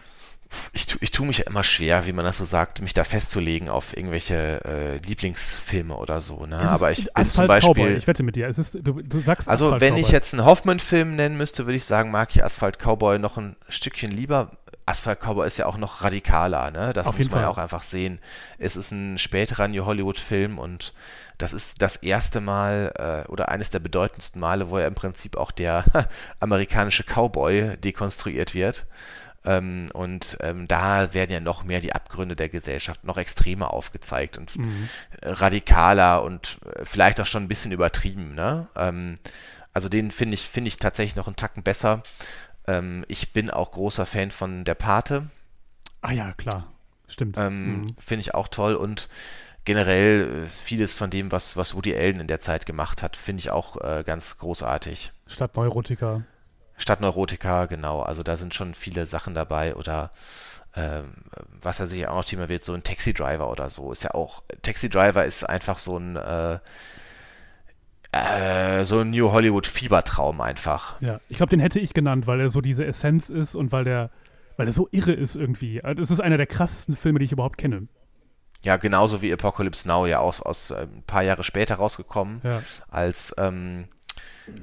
Ich, ich tue mich ja immer schwer, wie man das so sagt, mich da festzulegen auf irgendwelche äh, Lieblingsfilme oder so. Ne? Aber ich bin zum Beispiel. Cowboy, ich wette mit dir. Es ist, du, du sagst also, Asphalt wenn Cowboy. ich jetzt einen Hoffman-Film nennen müsste, würde ich sagen, mag ich Asphalt Cowboy noch ein Stückchen lieber. Asphalt Cowboy ist ja auch noch radikaler, ne? Das auf muss man ja auch einfach sehen. Es ist ein späterer New Hollywood-Film und das ist das erste Mal äh, oder eines der bedeutendsten Male, wo ja im Prinzip auch der amerikanische Cowboy dekonstruiert wird. Ähm, und ähm, da werden ja noch mehr die Abgründe der Gesellschaft noch extremer aufgezeigt und mhm. radikaler und äh, vielleicht auch schon ein bisschen übertrieben. Ne? Ähm, also den finde ich, finde ich tatsächlich noch einen Tacken besser. Ähm, ich bin auch großer Fan von Der Pate. Ah ja, klar. Stimmt. Ähm, mhm. Finde ich auch toll und generell äh, vieles von dem, was, was Woody Allen in der Zeit gemacht hat, finde ich auch äh, ganz großartig. Statt Neurotika. Stadt Neurotika, genau. Also da sind schon viele Sachen dabei oder ähm, was er sich auch noch Thema wird, so ein Taxi Driver oder so. Ist ja auch, Taxi Driver ist einfach so ein äh, äh, so ein New Hollywood Fiebertraum einfach. Ja, ich glaube, den hätte ich genannt, weil er so diese Essenz ist und weil der, weil er so irre ist irgendwie. Das also ist einer der krassesten Filme, die ich überhaupt kenne. Ja, genauso wie Apocalypse Now ja aus, aus äh, ein paar Jahre später rausgekommen, ja. als, ähm,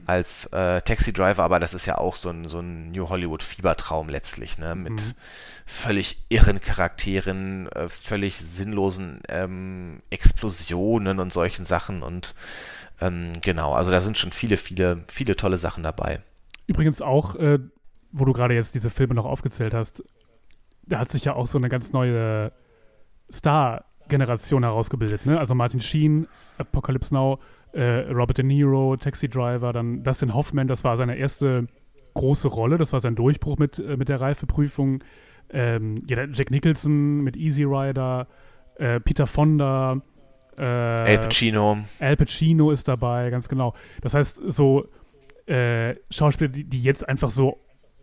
als äh, Taxi Driver, aber das ist ja auch so ein, so ein New Hollywood Fiebertraum letztlich, ne? Mit mhm. völlig irren Charakteren, äh, völlig sinnlosen ähm, Explosionen und solchen Sachen und ähm, genau, also da sind schon viele, viele, viele tolle Sachen dabei. Übrigens auch, äh, wo du gerade jetzt diese Filme noch aufgezählt hast, da hat sich ja auch so eine ganz neue Star Generation herausgebildet. Ne? Also Martin Sheen, Apocalypse Now, äh, Robert De Niro, Taxi Driver, dann Dustin Hoffman, das war seine erste große Rolle, das war sein Durchbruch mit, äh, mit der Reifeprüfung. Ähm, ja, Jack Nicholson mit Easy Rider, äh, Peter Fonda, äh, Al Pacino. Al Pacino ist dabei, ganz genau. Das heißt, so äh, Schauspieler, die, die jetzt einfach so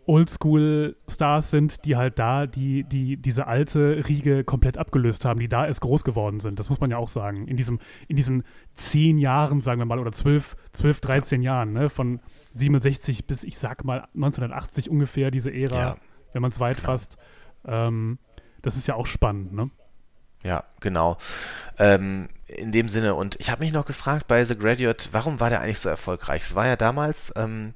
Oldschool-Stars sind, die halt da die, die, diese alte Riege komplett abgelöst haben, die da erst groß geworden sind. Das muss man ja auch sagen. In, diesem, in diesen zehn Jahren, sagen wir mal, oder zwölf, zwölf 13 Jahren, ne? von 67 bis, ich sag mal, 1980 ungefähr, diese Ära, ja, wenn man es weit genau. fasst. Ähm, das ist ja auch spannend, ne? Ja, genau. Ähm, in dem Sinne, und ich habe mich noch gefragt bei The Graduate, warum war der eigentlich so erfolgreich? Es war ja damals. Ähm,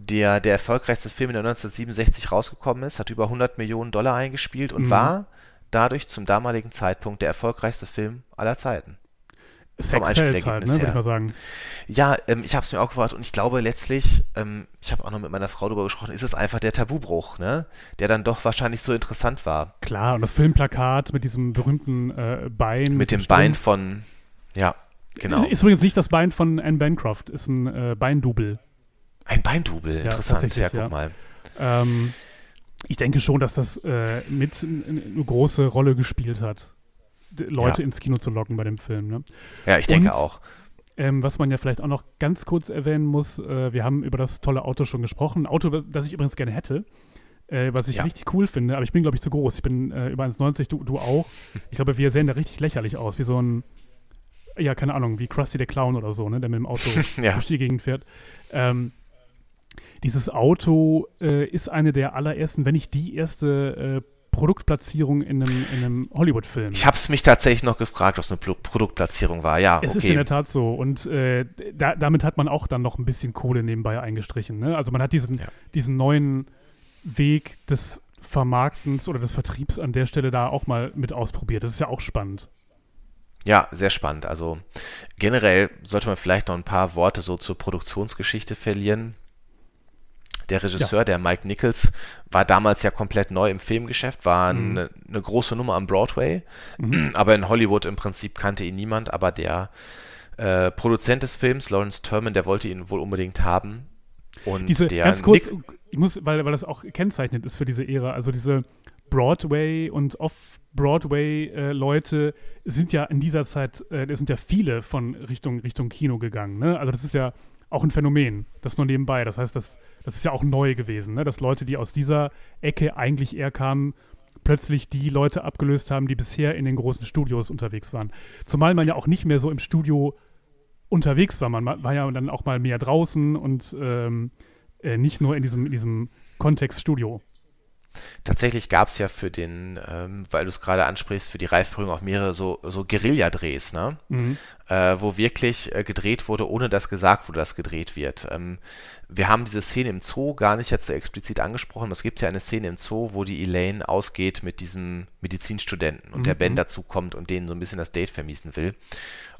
der, der erfolgreichste Film, der 1967 rausgekommen ist, hat über 100 Millionen Dollar eingespielt und mhm. war dadurch zum damaligen Zeitpunkt der erfolgreichste Film aller Zeiten. Sex vom Einspielergebnis halt, ne, würde ich mal sagen. Ja, ähm, ich habe es mir auch gefragt und ich glaube letztlich, ähm, ich habe auch noch mit meiner Frau darüber gesprochen, ist es einfach der Tabubruch, ne? der dann doch wahrscheinlich so interessant war. Klar, und das Filmplakat mit diesem berühmten äh, Bein. Mit dem Bein von, ja, genau. Ist übrigens nicht das Bein von Anne Bancroft, ist ein äh, Beindubel. Ein Beindubel, interessant. Ja, ja guck ja. mal. Ähm, ich denke schon, dass das äh, mit eine große Rolle gespielt hat, Leute ja. ins Kino zu locken bei dem Film. Ne? Ja, ich denke Und, auch. Ähm, was man ja vielleicht auch noch ganz kurz erwähnen muss, äh, wir haben über das tolle Auto schon gesprochen. Ein Auto, das ich übrigens gerne hätte, äh, was ich ja. richtig cool finde, aber ich bin, glaube ich, zu groß. Ich bin äh, über 1,90, du, du auch. Ich glaube, wir sehen da richtig lächerlich aus, wie so ein, ja, keine Ahnung, wie Krusty der Clown oder so, ne, der mit dem Auto ja. durch die Gegend fährt. Ähm, dieses Auto äh, ist eine der allerersten, wenn nicht die erste äh, Produktplatzierung in einem, in einem Hollywood-Film. Ich habe es mich tatsächlich noch gefragt, ob es eine Pro Produktplatzierung war. Ja, es okay. ist in der Tat so. Und äh, da, damit hat man auch dann noch ein bisschen Kohle nebenbei eingestrichen. Ne? Also man hat diesen, ja. diesen neuen Weg des Vermarktens oder des Vertriebs an der Stelle da auch mal mit ausprobiert. Das ist ja auch spannend. Ja, sehr spannend. Also generell sollte man vielleicht noch ein paar Worte so zur Produktionsgeschichte verlieren. Der Regisseur, ja. der Mike Nichols, war damals ja komplett neu im Filmgeschäft, war mhm. eine, eine, große Nummer am Broadway, mhm. aber in Hollywood im Prinzip kannte ihn niemand, aber der äh, Produzent des Films, Lawrence Turman, der wollte ihn wohl unbedingt haben. Und diese, der ganz kurz, Nick ich muss, weil, weil das auch kennzeichnend ist für diese Ära, also diese Broadway und Off-Broadway-Leute äh, sind ja in dieser Zeit, äh, sind ja viele von Richtung, Richtung Kino gegangen. Ne? Also das ist ja auch ein Phänomen, das nur nebenbei. Das heißt, das, das ist ja auch neu gewesen, ne? dass Leute, die aus dieser Ecke eigentlich eher kamen, plötzlich die Leute abgelöst haben, die bisher in den großen Studios unterwegs waren. Zumal man ja auch nicht mehr so im Studio unterwegs war. Man war ja dann auch mal mehr draußen und ähm, äh, nicht nur in diesem, in diesem Kontext Studio. Tatsächlich gab es ja für den, ähm, weil du es gerade ansprichst, für die Reifprüfung auch mehrere so, so Guerilla-Drehs, ne? Mhm. Äh, wo wirklich äh, gedreht wurde, ohne dass gesagt wurde, dass gedreht wird. Ähm, wir haben diese Szene im Zoo gar nicht jetzt so explizit angesprochen. Es gibt ja eine Szene im Zoo, wo die Elaine ausgeht mit diesem Medizinstudenten und mhm. der Ben dazu kommt und denen so ein bisschen das Date vermiesen will.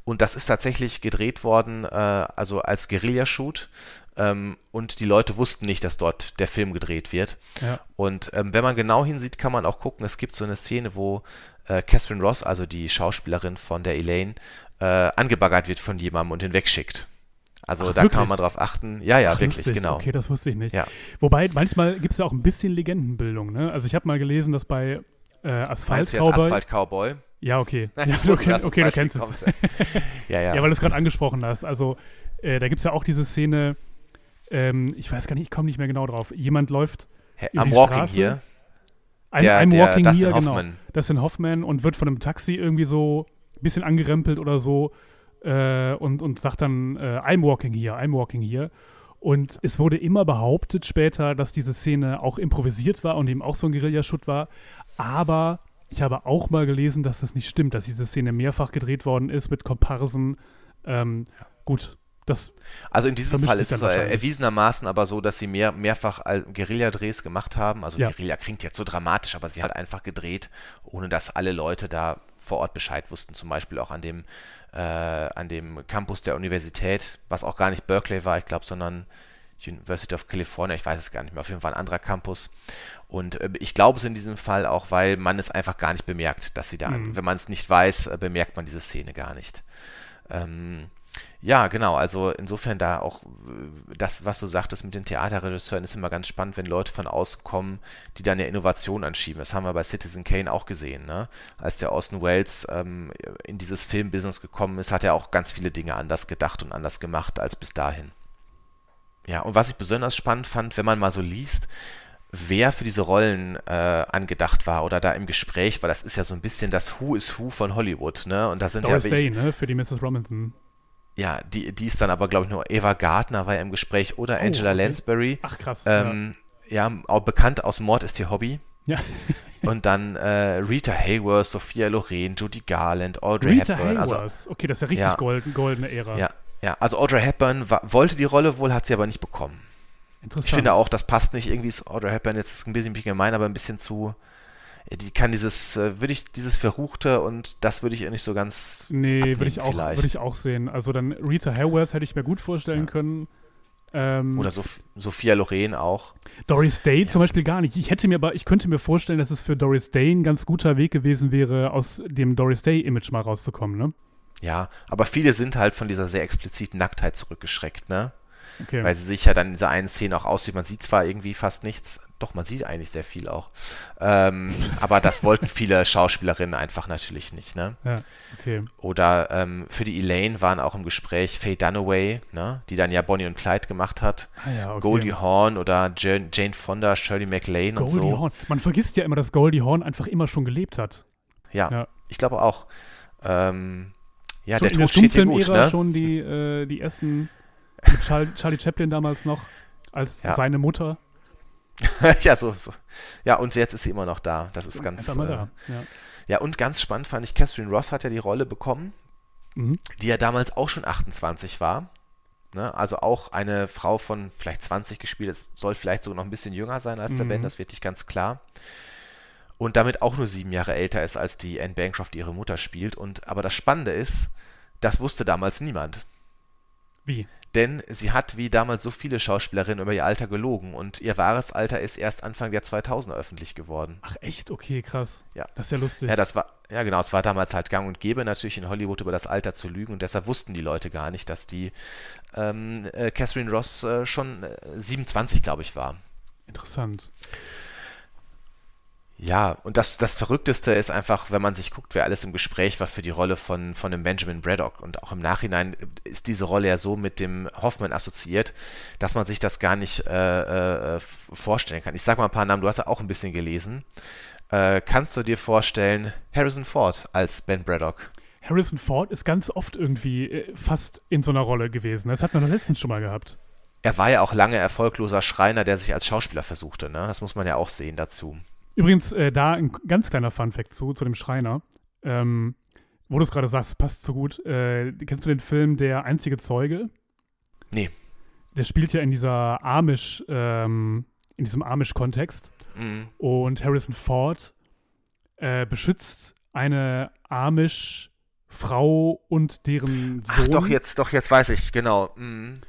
Und das ist tatsächlich gedreht worden, äh, also als Guerilla-Shoot. Ähm, und die Leute wussten nicht, dass dort der Film gedreht wird. Ja. Und ähm, wenn man genau hinsieht, kann man auch gucken, es gibt so eine Szene, wo äh, Catherine Ross, also die Schauspielerin von der Elaine, äh, angebaggert wird von jemandem und ihn wegschickt. Also Ach, da wirklich? kann man mal drauf achten. Ja, ja, Ach, wirklich, lustig. genau. Okay, das wusste ich nicht. Ja. Wobei, manchmal gibt es ja auch ein bisschen Legendenbildung. Ne? Also ich habe mal gelesen, dass bei äh, Asphalt Cowboy. Asphalt Cowboy. Ja, okay. Nein, ja, du, okay, okay du kennst es. ja, ja. ja, weil du es gerade angesprochen hast. Also, äh, da gibt es ja auch diese Szene, ähm, ich weiß gar nicht, ich komme nicht mehr genau drauf. Jemand läuft. Hey, am Walking Straße. hier. I'm, der, I'm Walking der Here, genau. Das ist Hoffman und wird von einem Taxi irgendwie so ein bisschen angerempelt oder so äh, und, und sagt dann, äh, I'm walking here, I'm walking here. Und es wurde immer behauptet später, dass diese Szene auch improvisiert war und eben auch so ein Guerillaschutt war. Aber ich habe auch mal gelesen, dass das nicht stimmt, dass diese Szene mehrfach gedreht worden ist mit Komparsen. Ähm, gut, das. Also in diesem Fall ist es erwiesenermaßen aber so, dass sie mehr, mehrfach Guerilla-Drehs gemacht haben. Also ja. Guerilla klingt jetzt so dramatisch, aber sie hat einfach gedreht, ohne dass alle Leute da vor Ort Bescheid wussten. Zum Beispiel auch an dem, äh, an dem Campus der Universität, was auch gar nicht Berkeley war, ich glaube, sondern University of California, ich weiß es gar nicht mehr, auf jeden Fall ein anderer Campus. Und äh, ich glaube es in diesem Fall auch, weil man es einfach gar nicht bemerkt, dass sie da, mhm. wenn man es nicht weiß, äh, bemerkt man diese Szene gar nicht. Ähm, ja, genau, also insofern da auch äh, das, was du sagtest mit den Theaterregisseuren, ist immer ganz spannend, wenn Leute von außen kommen, die dann eine Innovation anschieben. Das haben wir bei Citizen Kane auch gesehen, ne? Als der Austin Wells ähm, in dieses Filmbusiness gekommen ist, hat er auch ganz viele Dinge anders gedacht und anders gemacht als bis dahin. Ja, und was ich besonders spannend fand, wenn man mal so liest, wer für diese Rollen äh, angedacht war oder da im Gespräch war, das ist ja so ein bisschen das Who is Who von Hollywood, ne? Und da sind Doris ja Day, ne? Für die Mrs. Robinson. Ja, die, die ist dann aber, glaube ich, nur Eva Gardner war ja im Gespräch oder oh, Angela okay. Lansbury. Ach krass. Ähm, ja. ja, auch bekannt aus Mord ist ihr Hobby. Ja. Und dann äh, Rita Hayworth, Sophia Loren, Judy Garland, Audrey Rita Hepburn. Also Hayworth. Also, okay, das ist ja richtig ja, golden, goldene Ära. Ja, ja, also Audrey Hepburn war, wollte die Rolle wohl, hat sie aber nicht bekommen. Interessant. Ich finde auch, das passt nicht. Irgendwie ist Audrey Hepburn jetzt ein bisschen gemein, aber ein bisschen zu. Die kann dieses, äh, würde ich, dieses Verruchte und das würde ich ihr nicht so ganz. Nee, würde ich, auch, würd ich auch sehen. Also dann Rita Hayworth hätte ich mir gut vorstellen ja. können. Ähm, Oder Soph Sophia Loren auch. Doris Day ja. zum Beispiel gar nicht. Ich hätte mir aber, ich könnte mir vorstellen, dass es für Doris Day ein ganz guter Weg gewesen wäre, aus dem Doris Day-Image mal rauszukommen, ne? Ja, aber viele sind halt von dieser sehr expliziten Nacktheit zurückgeschreckt, ne? Okay. Weil sie sich ja dann in dieser einen Szene auch aussieht. Man sieht zwar irgendwie fast nichts, doch, man sieht eigentlich sehr viel auch. Ähm, aber das wollten viele Schauspielerinnen einfach natürlich nicht, ne? Ja, okay. Oder ähm, für die Elaine waren auch im Gespräch Faye Dunaway, ne? Die dann ja Bonnie und Clyde gemacht hat. Ah, ja, okay. Goldie Hawn oder Jane, Jane Fonda, Shirley MacLaine Goldie und so. Hawn. Man vergisst ja immer, dass Goldie Hawn einfach immer schon gelebt hat. Ja, ja. ich glaube auch. Ähm, ja, schon der Tod steht hier gut, ne? schon die, äh, die ersten mit Charlie, Charlie Chaplin damals noch als ja. seine Mutter. ja, so, so. Ja, und jetzt ist sie immer noch da. Das ist ganz. Äh, da. Ja. ja, und ganz spannend fand ich, Catherine Ross hat ja die Rolle bekommen, mhm. die ja damals auch schon 28 war. Ne? Also auch eine Frau von vielleicht 20 gespielt. Es soll vielleicht sogar noch ein bisschen jünger sein als der Ben, das wird nicht ganz klar. Und damit auch nur sieben Jahre älter ist, als die Anne Bancroft ihre Mutter spielt. Und aber das Spannende ist, das wusste damals niemand. Wie? Denn sie hat wie damals so viele Schauspielerinnen über ihr Alter gelogen und ihr wahres Alter ist erst Anfang der 2000er öffentlich geworden. Ach echt? Okay, krass. Ja. Das ist ja lustig. Ja, das war, ja genau, es war damals halt gang und gäbe natürlich in Hollywood über das Alter zu lügen und deshalb wussten die Leute gar nicht, dass die ähm, äh, Catherine Ross äh, schon äh, 27, glaube ich, war. Interessant. Ja, und das, das Verrückteste ist einfach, wenn man sich guckt, wer alles im Gespräch war für die Rolle von, von dem Benjamin Braddock. Und auch im Nachhinein ist diese Rolle ja so mit dem Hoffman assoziiert, dass man sich das gar nicht äh, äh, vorstellen kann. Ich sag mal ein paar Namen, du hast ja auch ein bisschen gelesen. Äh, kannst du dir vorstellen, Harrison Ford als Ben Braddock? Harrison Ford ist ganz oft irgendwie äh, fast in so einer Rolle gewesen. Das hat man doch letztens schon mal gehabt. Er war ja auch lange erfolgloser Schreiner, der sich als Schauspieler versuchte. Ne? Das muss man ja auch sehen dazu. Übrigens, äh, da ein ganz kleiner Funfact zu, zu dem Schreiner. Ähm, wo du es gerade sagst, passt so gut. Äh, kennst du den Film Der einzige Zeuge? Nee. Der spielt ja in dieser Amish, ähm, in diesem Amish-Kontext. Mhm. Und Harrison Ford äh, beschützt eine Amish-Frau und deren Sohn. Ach doch, jetzt, doch, jetzt weiß ich, genau. Mhm.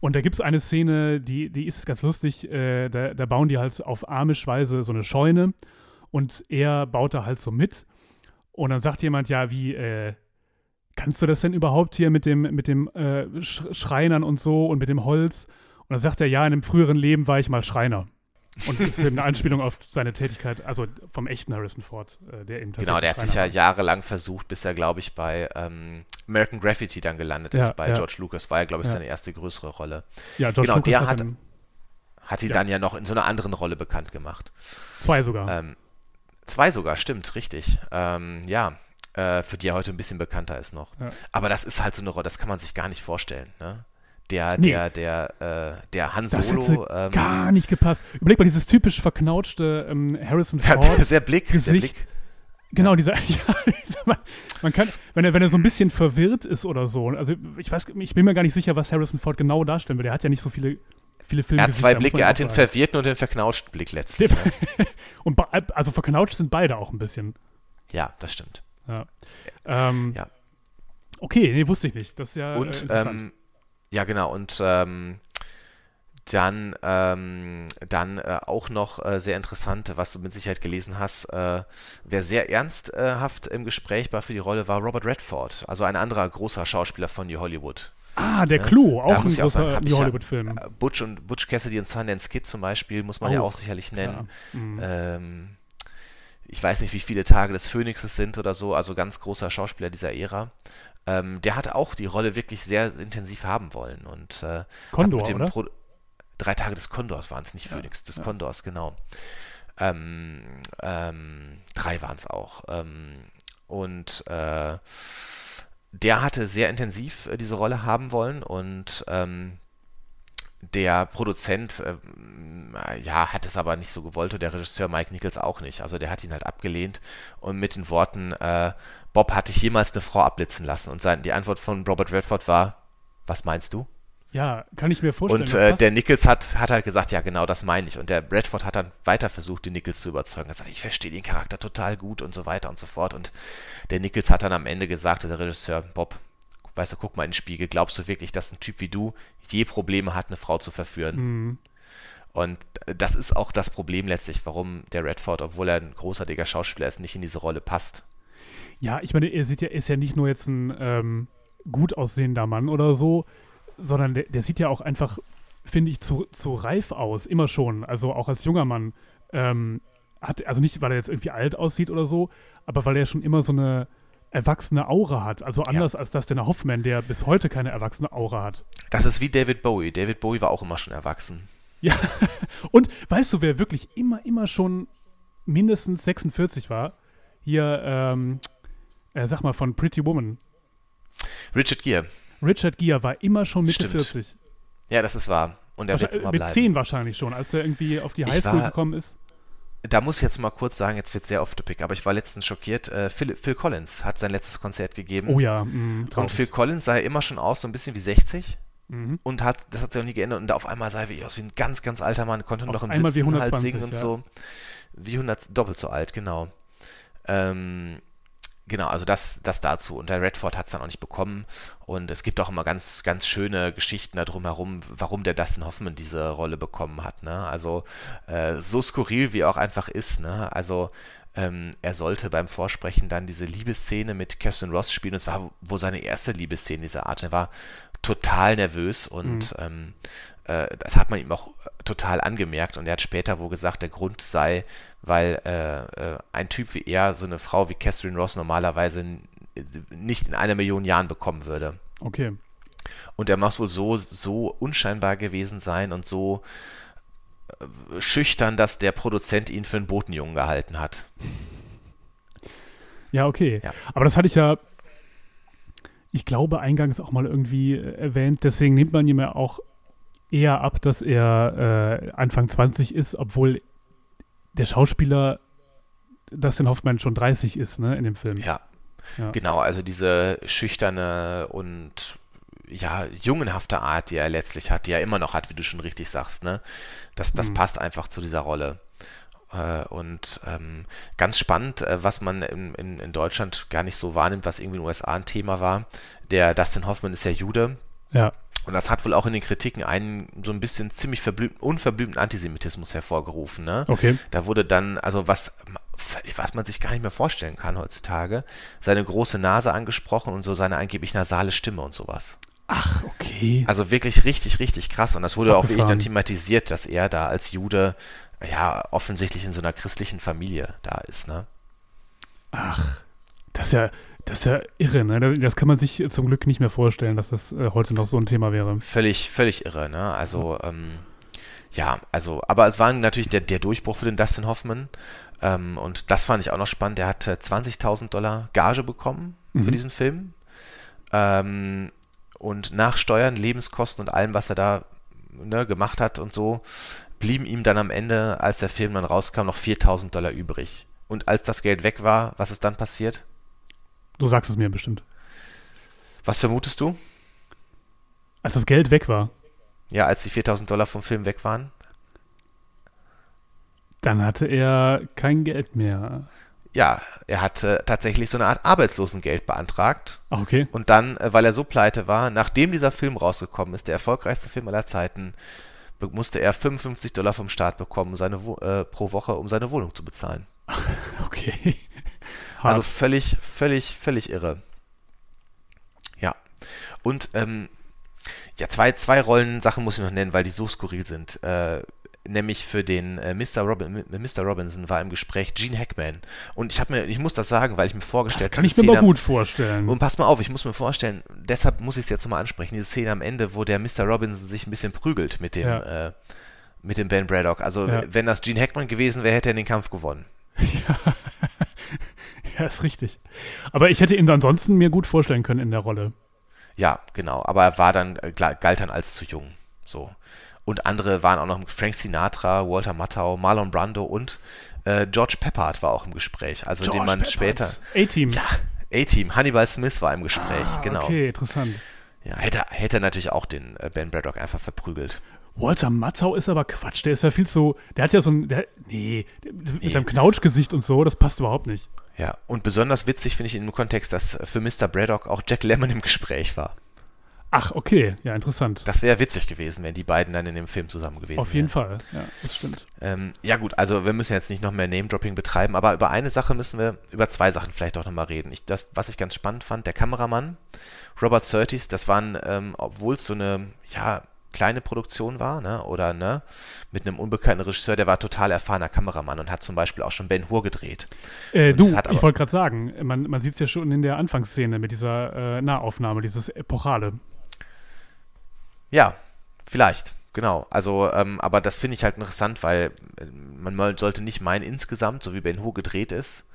Und da gibt es eine Szene, die, die ist ganz lustig. Äh, da, da, bauen die halt auf Amish-Weise so eine Scheune und er baut da halt so mit. Und dann sagt jemand, ja, wie, äh, kannst du das denn überhaupt hier mit dem, mit dem äh, Schreinern und so und mit dem Holz? Und dann sagt er, ja, in einem früheren Leben war ich mal Schreiner. Und das ist eine Anspielung auf seine Tätigkeit, also vom echten Harrison Ford, äh, der eben Genau, der hat sich ja jahrelang versucht, bis er, glaube ich, bei ähm, American Graffiti dann gelandet ja, ist. Bei ja. George Lucas war ja, glaube ich, ja. seine erste größere Rolle. Ja, George genau, Lucas der hat, hat ihn dann ja noch in so einer anderen Rolle bekannt gemacht. Zwei sogar. Ähm, zwei sogar, stimmt, richtig. Ähm, ja, äh, für die er heute ein bisschen bekannter ist noch. Aber das ist halt so eine Rolle, das kann man sich gar nicht vorstellen, ne? Der, nee. der, der, äh, der Han Solo. Das ähm, gar nicht gepasst. Überleg mal, dieses typisch verknautschte ähm, Harrison Ford. Ja, der Blick, Gesicht. der Blick. Genau, ja. dieser, ja, man, man, kann, wenn er, wenn er so ein bisschen verwirrt ist oder so, also ich weiß, ich bin mir gar nicht sicher, was Harrison Ford genau darstellen will. Der hat ja nicht so viele, viele Filme. Er hat zwei Blicke, er hat den verwirrten und den verknautschten Blick letztlich. Ne? und also verknautscht sind beide auch ein bisschen. Ja, das stimmt. Ja. Ähm, ja. Okay, nee, wusste ich nicht. Das ist ja und, äh, ähm, ja, genau. Und ähm, dann, ähm, dann äh, auch noch äh, sehr interessant, was du mit Sicherheit gelesen hast, äh, wer sehr ernsthaft im Gespräch war für die Rolle, war Robert Redford, also ein anderer großer Schauspieler von New Hollywood. Ah, der Clou, auch ein großer New Hollywood-Film. Ja, Butch und Butch Cassidy und Sundance Kid zum Beispiel, muss man auch, ja auch sicherlich nennen. Mhm. Ähm, ich weiß nicht, wie viele Tage des Phönixes sind oder so, also ganz großer Schauspieler dieser Ära ähm, der hat auch die Rolle wirklich sehr intensiv haben wollen. Und, äh, Condor, oder? Pro Drei Tage des Kondors waren es, nicht Phoenix, des ja. Kondors, genau. Ähm, ähm, drei waren es auch. Ähm, und äh, der hatte sehr intensiv äh, diese Rolle haben wollen und ähm, der Produzent, äh, ja, hat es aber nicht so gewollt und der Regisseur Mike Nichols auch nicht. Also der hat ihn halt abgelehnt und mit den Worten, äh, Bob, hatte ich jemals eine Frau abblitzen lassen? Und sein, die Antwort von Robert Redford war, was meinst du? Ja, kann ich mir vorstellen. Und äh, der Nichols hat, hat halt gesagt, ja genau, das meine ich. Und der Redford hat dann weiter versucht, den Nichols zu überzeugen. Er hat gesagt, ich verstehe den Charakter total gut und so weiter und so fort. Und der Nichols hat dann am Ende gesagt, der Regisseur, Bob, weißt du, guck mal in den Spiegel, glaubst du wirklich, dass ein Typ wie du je Probleme hat, eine Frau zu verführen? Mhm. Und das ist auch das Problem letztlich, warum der Redford, obwohl er ein großartiger Schauspieler ist, nicht in diese Rolle passt. Ja, ich meine, er sieht ja, ist ja nicht nur jetzt ein ähm, gut aussehender Mann oder so. sondern der, der sieht ja auch einfach, finde ich, zu, zu reif aus, immer schon. Also auch als junger Mann. Ähm, hat, also nicht, weil er jetzt irgendwie alt aussieht oder so, aber weil er schon immer so eine erwachsene Aura hat. Also anders ja. als das der Hoffman, der bis heute keine erwachsene Aura hat. Das ist wie David Bowie. David Bowie war auch immer schon erwachsen. Ja, und weißt du, wer wirklich immer, immer schon mindestens 46 war? Hier, ähm, äh, sag mal, von Pretty Woman. Richard Gere. Richard Gere war immer schon Mitte Stimmt. 40. Ja, das ist wahr. Und er wird immer Mit bleiben. 10 wahrscheinlich schon, als er irgendwie auf die Highschool gekommen ist. Da muss ich jetzt mal kurz sagen, jetzt wird sehr off topic, aber ich war letztens schockiert. Äh, Phil, Phil, Collins hat sein letztes Konzert gegeben. Oh ja, mh, Und Phil Collins sah immer schon aus, so ein bisschen wie 60. Mhm. Und hat, das hat sich auch nie geändert. Und auf einmal sah er wie aus wie ein ganz, ganz alter Mann, konnte noch im Sitzen wie 120, halt singen und ja. so. Wie 100, doppelt so alt, genau. Ähm, genau, also das, das dazu. Und der Redford hat es dann auch nicht bekommen. Und es gibt auch immer ganz, ganz schöne Geschichten da drumherum, warum der Dustin Hoffman diese Rolle bekommen hat. Ne? Also äh, so skurril wie er auch einfach ist. Ne? Also ähm, er sollte beim Vorsprechen dann diese Liebesszene mit Catherine Ross spielen. Das war wohl seine erste Liebesszene dieser Art. Er war total nervös und mhm. ähm, äh, das hat man ihm auch total angemerkt. Und er hat später wohl gesagt, der Grund sei, weil äh, äh, ein Typ wie er so eine Frau wie Catherine Ross normalerweise nicht in einer Million Jahren bekommen würde. Okay. Und er muss wohl so, so unscheinbar gewesen sein und so äh, schüchtern, dass der Produzent ihn für einen Botenjungen gehalten hat. Ja, okay. Ja. Aber das hatte ich ja, ich glaube, eingangs auch mal irgendwie äh, erwähnt. Deswegen nimmt man ihm ja auch eher ab, dass er äh, Anfang 20 ist, obwohl der Schauspieler Dustin Hoffman schon 30 ist, ne, in dem Film. Ja. ja. Genau, also diese schüchterne und ja, jungenhafte Art, die er letztlich hat, die er immer noch hat, wie du schon richtig sagst, ne? Das, das mhm. passt einfach zu dieser Rolle. Äh, und ähm, ganz spannend, äh, was man in, in, in Deutschland gar nicht so wahrnimmt, was irgendwie in den USA ein Thema war. Der Dustin Hoffman ist ja Jude. Ja. Und das hat wohl auch in den Kritiken einen so ein bisschen ziemlich unverblümten Antisemitismus hervorgerufen. Ne? Okay. Da wurde dann, also was, was man sich gar nicht mehr vorstellen kann heutzutage, seine große Nase angesprochen und so seine angeblich nasale Stimme und sowas. Ach, okay. Also wirklich richtig, richtig krass. Und das wurde auch wirklich dann thematisiert, dass er da als Jude ja offensichtlich in so einer christlichen Familie da ist. Ne? Ach, das ist ja, das ist ja irre, ne? Das kann man sich zum Glück nicht mehr vorstellen, dass das äh, heute noch so ein Thema wäre. Völlig, völlig irre, ne? Also, ähm, ja, also, aber es war natürlich der, der Durchbruch für den Dustin Hoffman. Ähm, und das fand ich auch noch spannend. Der hat 20.000 Dollar Gage bekommen mhm. für diesen Film. Ähm, und nach Steuern, Lebenskosten und allem, was er da ne, gemacht hat und so, blieben ihm dann am Ende, als der Film dann rauskam, noch 4.000 Dollar übrig. Und als das Geld weg war, was ist dann passiert? Du sagst es mir bestimmt. Was vermutest du? Als das Geld weg war. Ja, als die 4000 Dollar vom Film weg waren. Dann hatte er kein Geld mehr. Ja, er hat äh, tatsächlich so eine Art Arbeitslosengeld beantragt. Ach, okay. Und dann, äh, weil er so pleite war, nachdem dieser Film rausgekommen ist, der erfolgreichste Film aller Zeiten, musste er 55 Dollar vom Staat bekommen, seine äh, pro Woche, um seine Wohnung zu bezahlen. Okay. Also völlig, völlig, völlig irre. Ja. Und ähm, ja, zwei, zwei Rollensachen muss ich noch nennen, weil die so skurril sind. Äh, nämlich für den äh, Mr. Robin, Mr. Robinson war im Gespräch Gene Hackman. Und ich habe mir, ich muss das sagen, weil ich mir vorgestellt habe. Kann ich mir mal gut vorstellen. Und pass mal auf, ich muss mir vorstellen, deshalb muss ich es jetzt nochmal ansprechen, diese Szene am Ende, wo der Mr. Robinson sich ein bisschen prügelt mit dem, ja. äh, mit dem Ben Braddock. Also ja. wenn das Gene Hackman gewesen wäre, hätte er den Kampf gewonnen. Ja. Ja, ist richtig. Aber ich hätte ihn ansonsten mir gut vorstellen können in der Rolle. Ja, genau. Aber er war dann, äh, galt dann als zu jung. So. Und andere waren auch noch Frank Sinatra, Walter Matthau, Marlon Brando und äh, George Peppard war auch im Gespräch. Also George den man Peppard. später. A-Team. Ja, A-Team. Hannibal Smith war im Gespräch, ah, genau. Okay, interessant. Ja, hätte, hätte natürlich auch den äh, Ben Braddock einfach verprügelt. Walter Matthau ist aber Quatsch. Der ist ja viel zu. Der hat ja so ein. Der, nee, mit nee. seinem Knautschgesicht und so, das passt überhaupt nicht. Ja, und besonders witzig finde ich in dem Kontext, dass für Mr. Braddock auch Jack Lemmon im Gespräch war. Ach, okay, ja, interessant. Das wäre witzig gewesen, wenn die beiden dann in dem Film zusammen gewesen wären. Auf jeden Fall, ja, das stimmt. Ähm, ja gut, also wir müssen jetzt nicht noch mehr Name-Dropping betreiben, aber über eine Sache müssen wir, über zwei Sachen vielleicht auch nochmal reden. Ich, das, was ich ganz spannend fand, der Kameramann, Robert Surtees, das waren, ähm, obwohl es so eine, ja, kleine Produktion war, ne, oder ne, mit einem unbekannten Regisseur, der war total erfahrener Kameramann und hat zum Beispiel auch schon Ben Hur gedreht. Äh, du, ich wollte gerade sagen, man, man sieht es ja schon in der Anfangsszene mit dieser äh, Nahaufnahme, dieses Epochale. Ja, vielleicht, genau. Also, ähm, aber das finde ich halt interessant, weil äh, man sollte nicht meinen, insgesamt, so wie Ben Hur gedreht ist,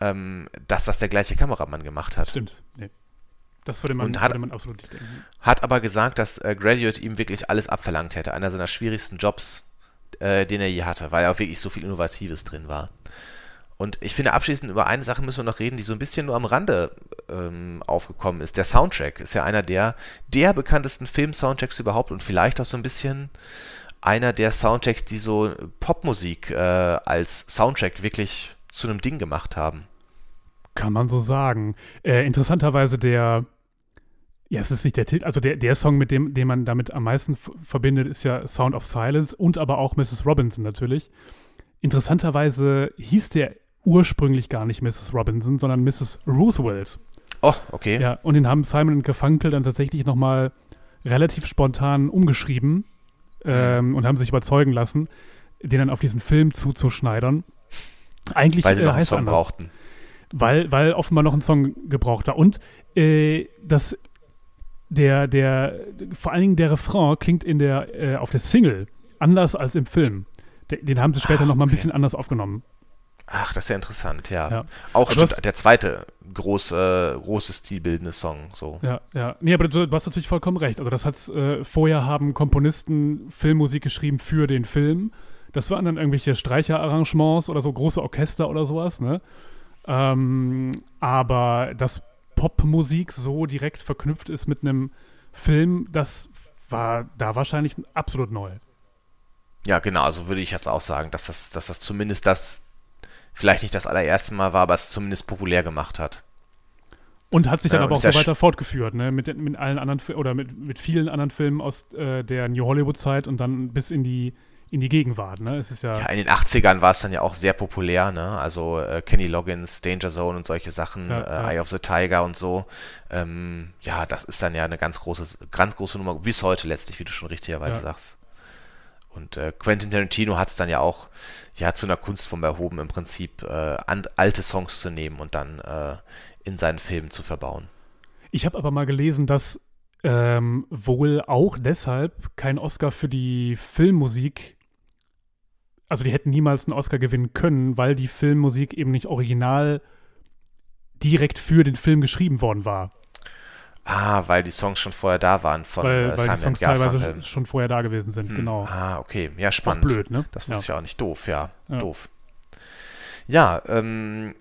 ähm, dass das der gleiche Kameramann gemacht hat. Stimmt, nee. Das würde man, Und hat- würde man absolut nicht denken. Hat aber gesagt, dass äh, Graduate ihm wirklich alles abverlangt hätte. Einer seiner schwierigsten Jobs, äh, den er je hatte, weil auch wirklich so viel Innovatives drin war. Und ich finde, abschließend über eine Sache müssen wir noch reden, die so ein bisschen nur am Rande ähm, aufgekommen ist. Der Soundtrack ist ja einer der, der bekanntesten Film-Soundtracks überhaupt und vielleicht auch so ein bisschen einer der Soundtracks, die so Popmusik äh, als Soundtrack wirklich zu einem Ding gemacht haben. Kann man so sagen. Äh, interessanterweise der, ja, es ist nicht der Titel, also der, der Song, mit dem, den man damit am meisten verbindet, ist ja Sound of Silence und aber auch Mrs. Robinson natürlich. Interessanterweise hieß der ursprünglich gar nicht Mrs. Robinson, sondern Mrs. Roosevelt. Oh, okay. Ja, und den haben Simon und Garfunkel dann tatsächlich nochmal relativ spontan umgeschrieben ähm, und haben sich überzeugen lassen, den dann auf diesen Film zuzuschneidern. Eigentlich Weil sie äh, noch einen Song anders. brauchten. Weil, weil offenbar noch ein Song gebraucht war. Und äh, das, der, der, vor allen Dingen der Refrain klingt in der, äh, auf der Single anders als im Film. De, den haben sie später Ach, noch mal ein okay. bisschen anders aufgenommen. Ach, das ist ja interessant, ja. Ja. Auch Aber stimmt, das- der zweite große, große stilbildende Song, so. Ja, ja. Nee, aber du, du hast natürlich vollkommen recht. Also das hat's, äh, vorher haben Komponisten Filmmusik geschrieben für den Film. Das waren dann irgendwelche Streicherarrangements oder so große Orchester oder sowas, ne? Ähm, aber dass Popmusik so direkt verknüpft ist mit einem Film, das war da wahrscheinlich absolut neu. Ja, genau, also würde ich jetzt auch sagen, dass das, dass das zumindest das, vielleicht nicht das allererste Mal war, aber es zumindest populär gemacht hat. Und hat sich dann Ja, aber auch so weiter fortgeführt, ne? Mit, mit allen anderen oder mit, mit vielen anderen Filmen aus äh, der New Hollywood-Zeit und dann bis in die, in die Gegenwart, ne? Es ist ja. Ja, in den 80ern war es dann ja auch sehr populär, ne? Also äh, Kenny Loggins, Danger Zone und solche Sachen, Ja, äh, ja. Eye of the Tiger und so. Ähm, ja, das ist dann ja eine ganz große, ganz große Nummer, bis heute letztlich, wie du schon richtigerweise sagst. Und äh, Quentin Tarantino hat es dann ja auch ja zu einer Kunstform erhoben, im Prinzip äh, an, alte Songs zu nehmen und dann äh, in seinen Filmen zu verbauen. Ich habe aber mal gelesen, dass ähm, wohl auch deshalb kein Oscar für die Filmmusik, also die hätten niemals einen Oscar gewinnen können, weil die Filmmusik eben nicht original direkt für den Film geschrieben worden war. Ah, weil die Songs schon vorher da waren von weil äh, weil die Songs Garfunkel. teilweise schon vorher da gewesen sind, Hm, genau. Ah, okay. Ja, Auch spannend. blöd, ne? Das Ja. wusste ich auch nicht. Doof, ja. Ja. Doof. Ja, ähm,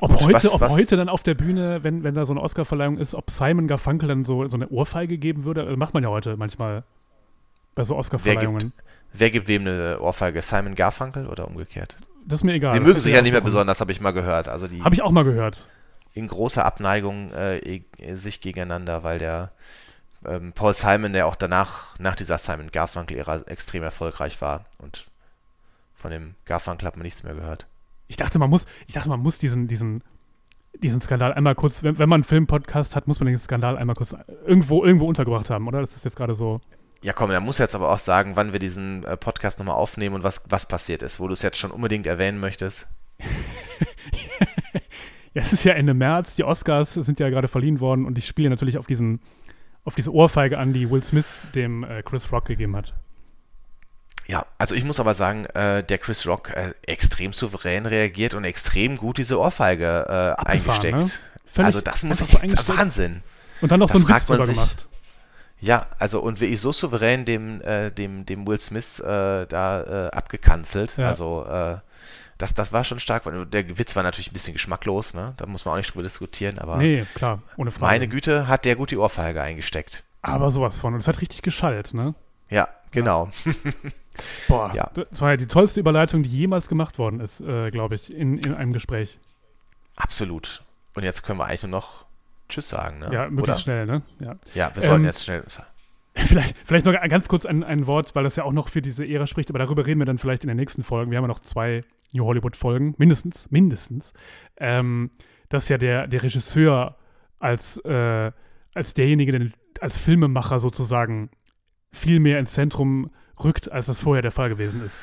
Ob, Gut, heute, was- ob was- heute dann auf der Bühne, wenn, wenn da so eine Oscarverleihung ist, ob Simon Garfunkel dann so, so eine Ohrfeige geben würde? Also macht man ja heute manchmal bei so Oscarverleihungen. Wer gibt wem eine Ohrfeige? Simon Garfunkel oder umgekehrt? Das ist mir egal. Sie mögen sich ja nicht mehr besonders, habe ich mal gehört. Also die Habe ich auch mal gehört. in großer Abneigung äh, e- sich gegeneinander, weil der ähm, Paul Simon, der auch danach, nach dieser Simon Garfunkel-Ära extrem erfolgreich war und von dem Garfunkel hat man nichts mehr gehört. Ich dachte, man muss, ich dachte, man muss diesen, diesen, diesen Skandal einmal kurz, wenn, wenn man einen Filmpodcast hat, muss man den Skandal einmal kurz irgendwo, irgendwo untergebracht haben, oder? Das ist jetzt gerade so. Ja, komm, dann muss jetzt aber auch sagen, wann wir diesen äh, Podcast nochmal aufnehmen und was, was passiert ist, wo du es jetzt schon unbedingt erwähnen möchtest. Ja, es ist ja Ende März, die Oscars sind ja gerade verliehen worden und ich spiele natürlich auf diesen, auf diese Ohrfeige an, die Will Smith dem äh, Chris Rock gegeben hat. Ja, also ich muss aber sagen, äh, der Chris Rock äh, extrem souverän reagiert und extrem gut diese Ohrfeige äh, Abgefahren, eingesteckt. ne? Also das muss ich jetzt. Wahnsinn. Und dann noch Da so fragt Witz drüber sich- gemacht. Ja, also und wirklich so souverän dem, äh, dem, dem Will Smith äh, da äh, abgekanzelt. Ja. Also äh, das, das war schon stark. Der Witz war natürlich ein bisschen geschmacklos, ne? Da muss man auch nicht drüber diskutieren, aber Nee, klar, ohne Frage. meine Güte hat der gut die Ohrfeige eingesteckt. Aber sowas von. Und es hat richtig geschallt, ne? Ja, genau. Boah, Ja. das war ja die tollste Überleitung, die jemals gemacht worden ist, äh, glaube ich, in, in einem Gespräch. Absolut. Und jetzt können wir eigentlich nur noch Tschüss sagen, ne? Ja, möglichst schnell, ne? Ja, ja wir sollten ähm, jetzt schnell. Vielleicht, vielleicht noch ganz kurz ein, ein Wort, weil das ja auch noch für diese Ära spricht, aber darüber reden wir dann vielleicht in den nächsten Folgen. Wir haben ja noch zwei New Hollywood-Folgen, mindestens, mindestens. Ähm, dass ja der, der Regisseur als, äh, als derjenige, der als Filmemacher sozusagen viel mehr ins Zentrum rückt, als das vorher der Fall gewesen ist.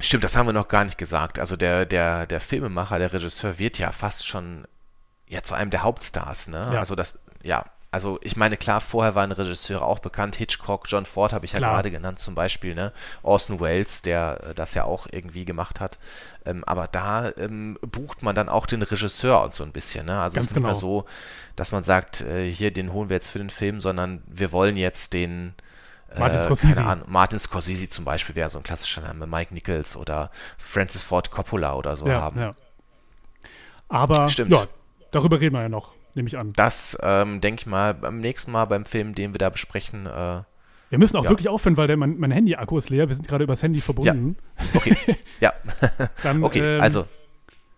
Stimmt, das haben wir noch gar nicht gesagt. Also der, der, der Filmemacher, der Regisseur wird ja fast schon ja zu einem der Hauptstars, ne? Ja. Also das, ja, also ich meine, klar, vorher waren Regisseure auch bekannt, Hitchcock, John Ford habe ich ja gerade genannt zum Beispiel, ne? Orson Welles, der äh, das ja auch irgendwie gemacht hat. Ähm, aber da ähm, bucht man dann auch den Regisseur und so ein bisschen, ne? Also es ist genau. nicht mehr so, dass man sagt, äh, hier, den holen wir jetzt für den Film, sondern wir wollen jetzt den äh, Martin Scorsese. Keine Ahnung, Martin Scorsese zum Beispiel wäre so ein klassischer Name, Mike Nichols oder Francis Ford Coppola oder so ja, haben. Ja. Aber Stimmt. ja, darüber reden wir ja noch nehme ich an. Das ähm, denke ich mal beim nächsten Mal beim Film, den wir da besprechen. Äh, wir müssen auch ja. wirklich aufhören, weil der, mein, mein Handy-Akku ist leer. Wir sind gerade übers Handy verbunden. Ja. Okay. ja. Dann, okay, ähm, also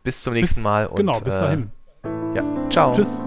bis zum nächsten bis, Mal. Und, genau, bis dahin. Äh, ja, ciao. Tschüss.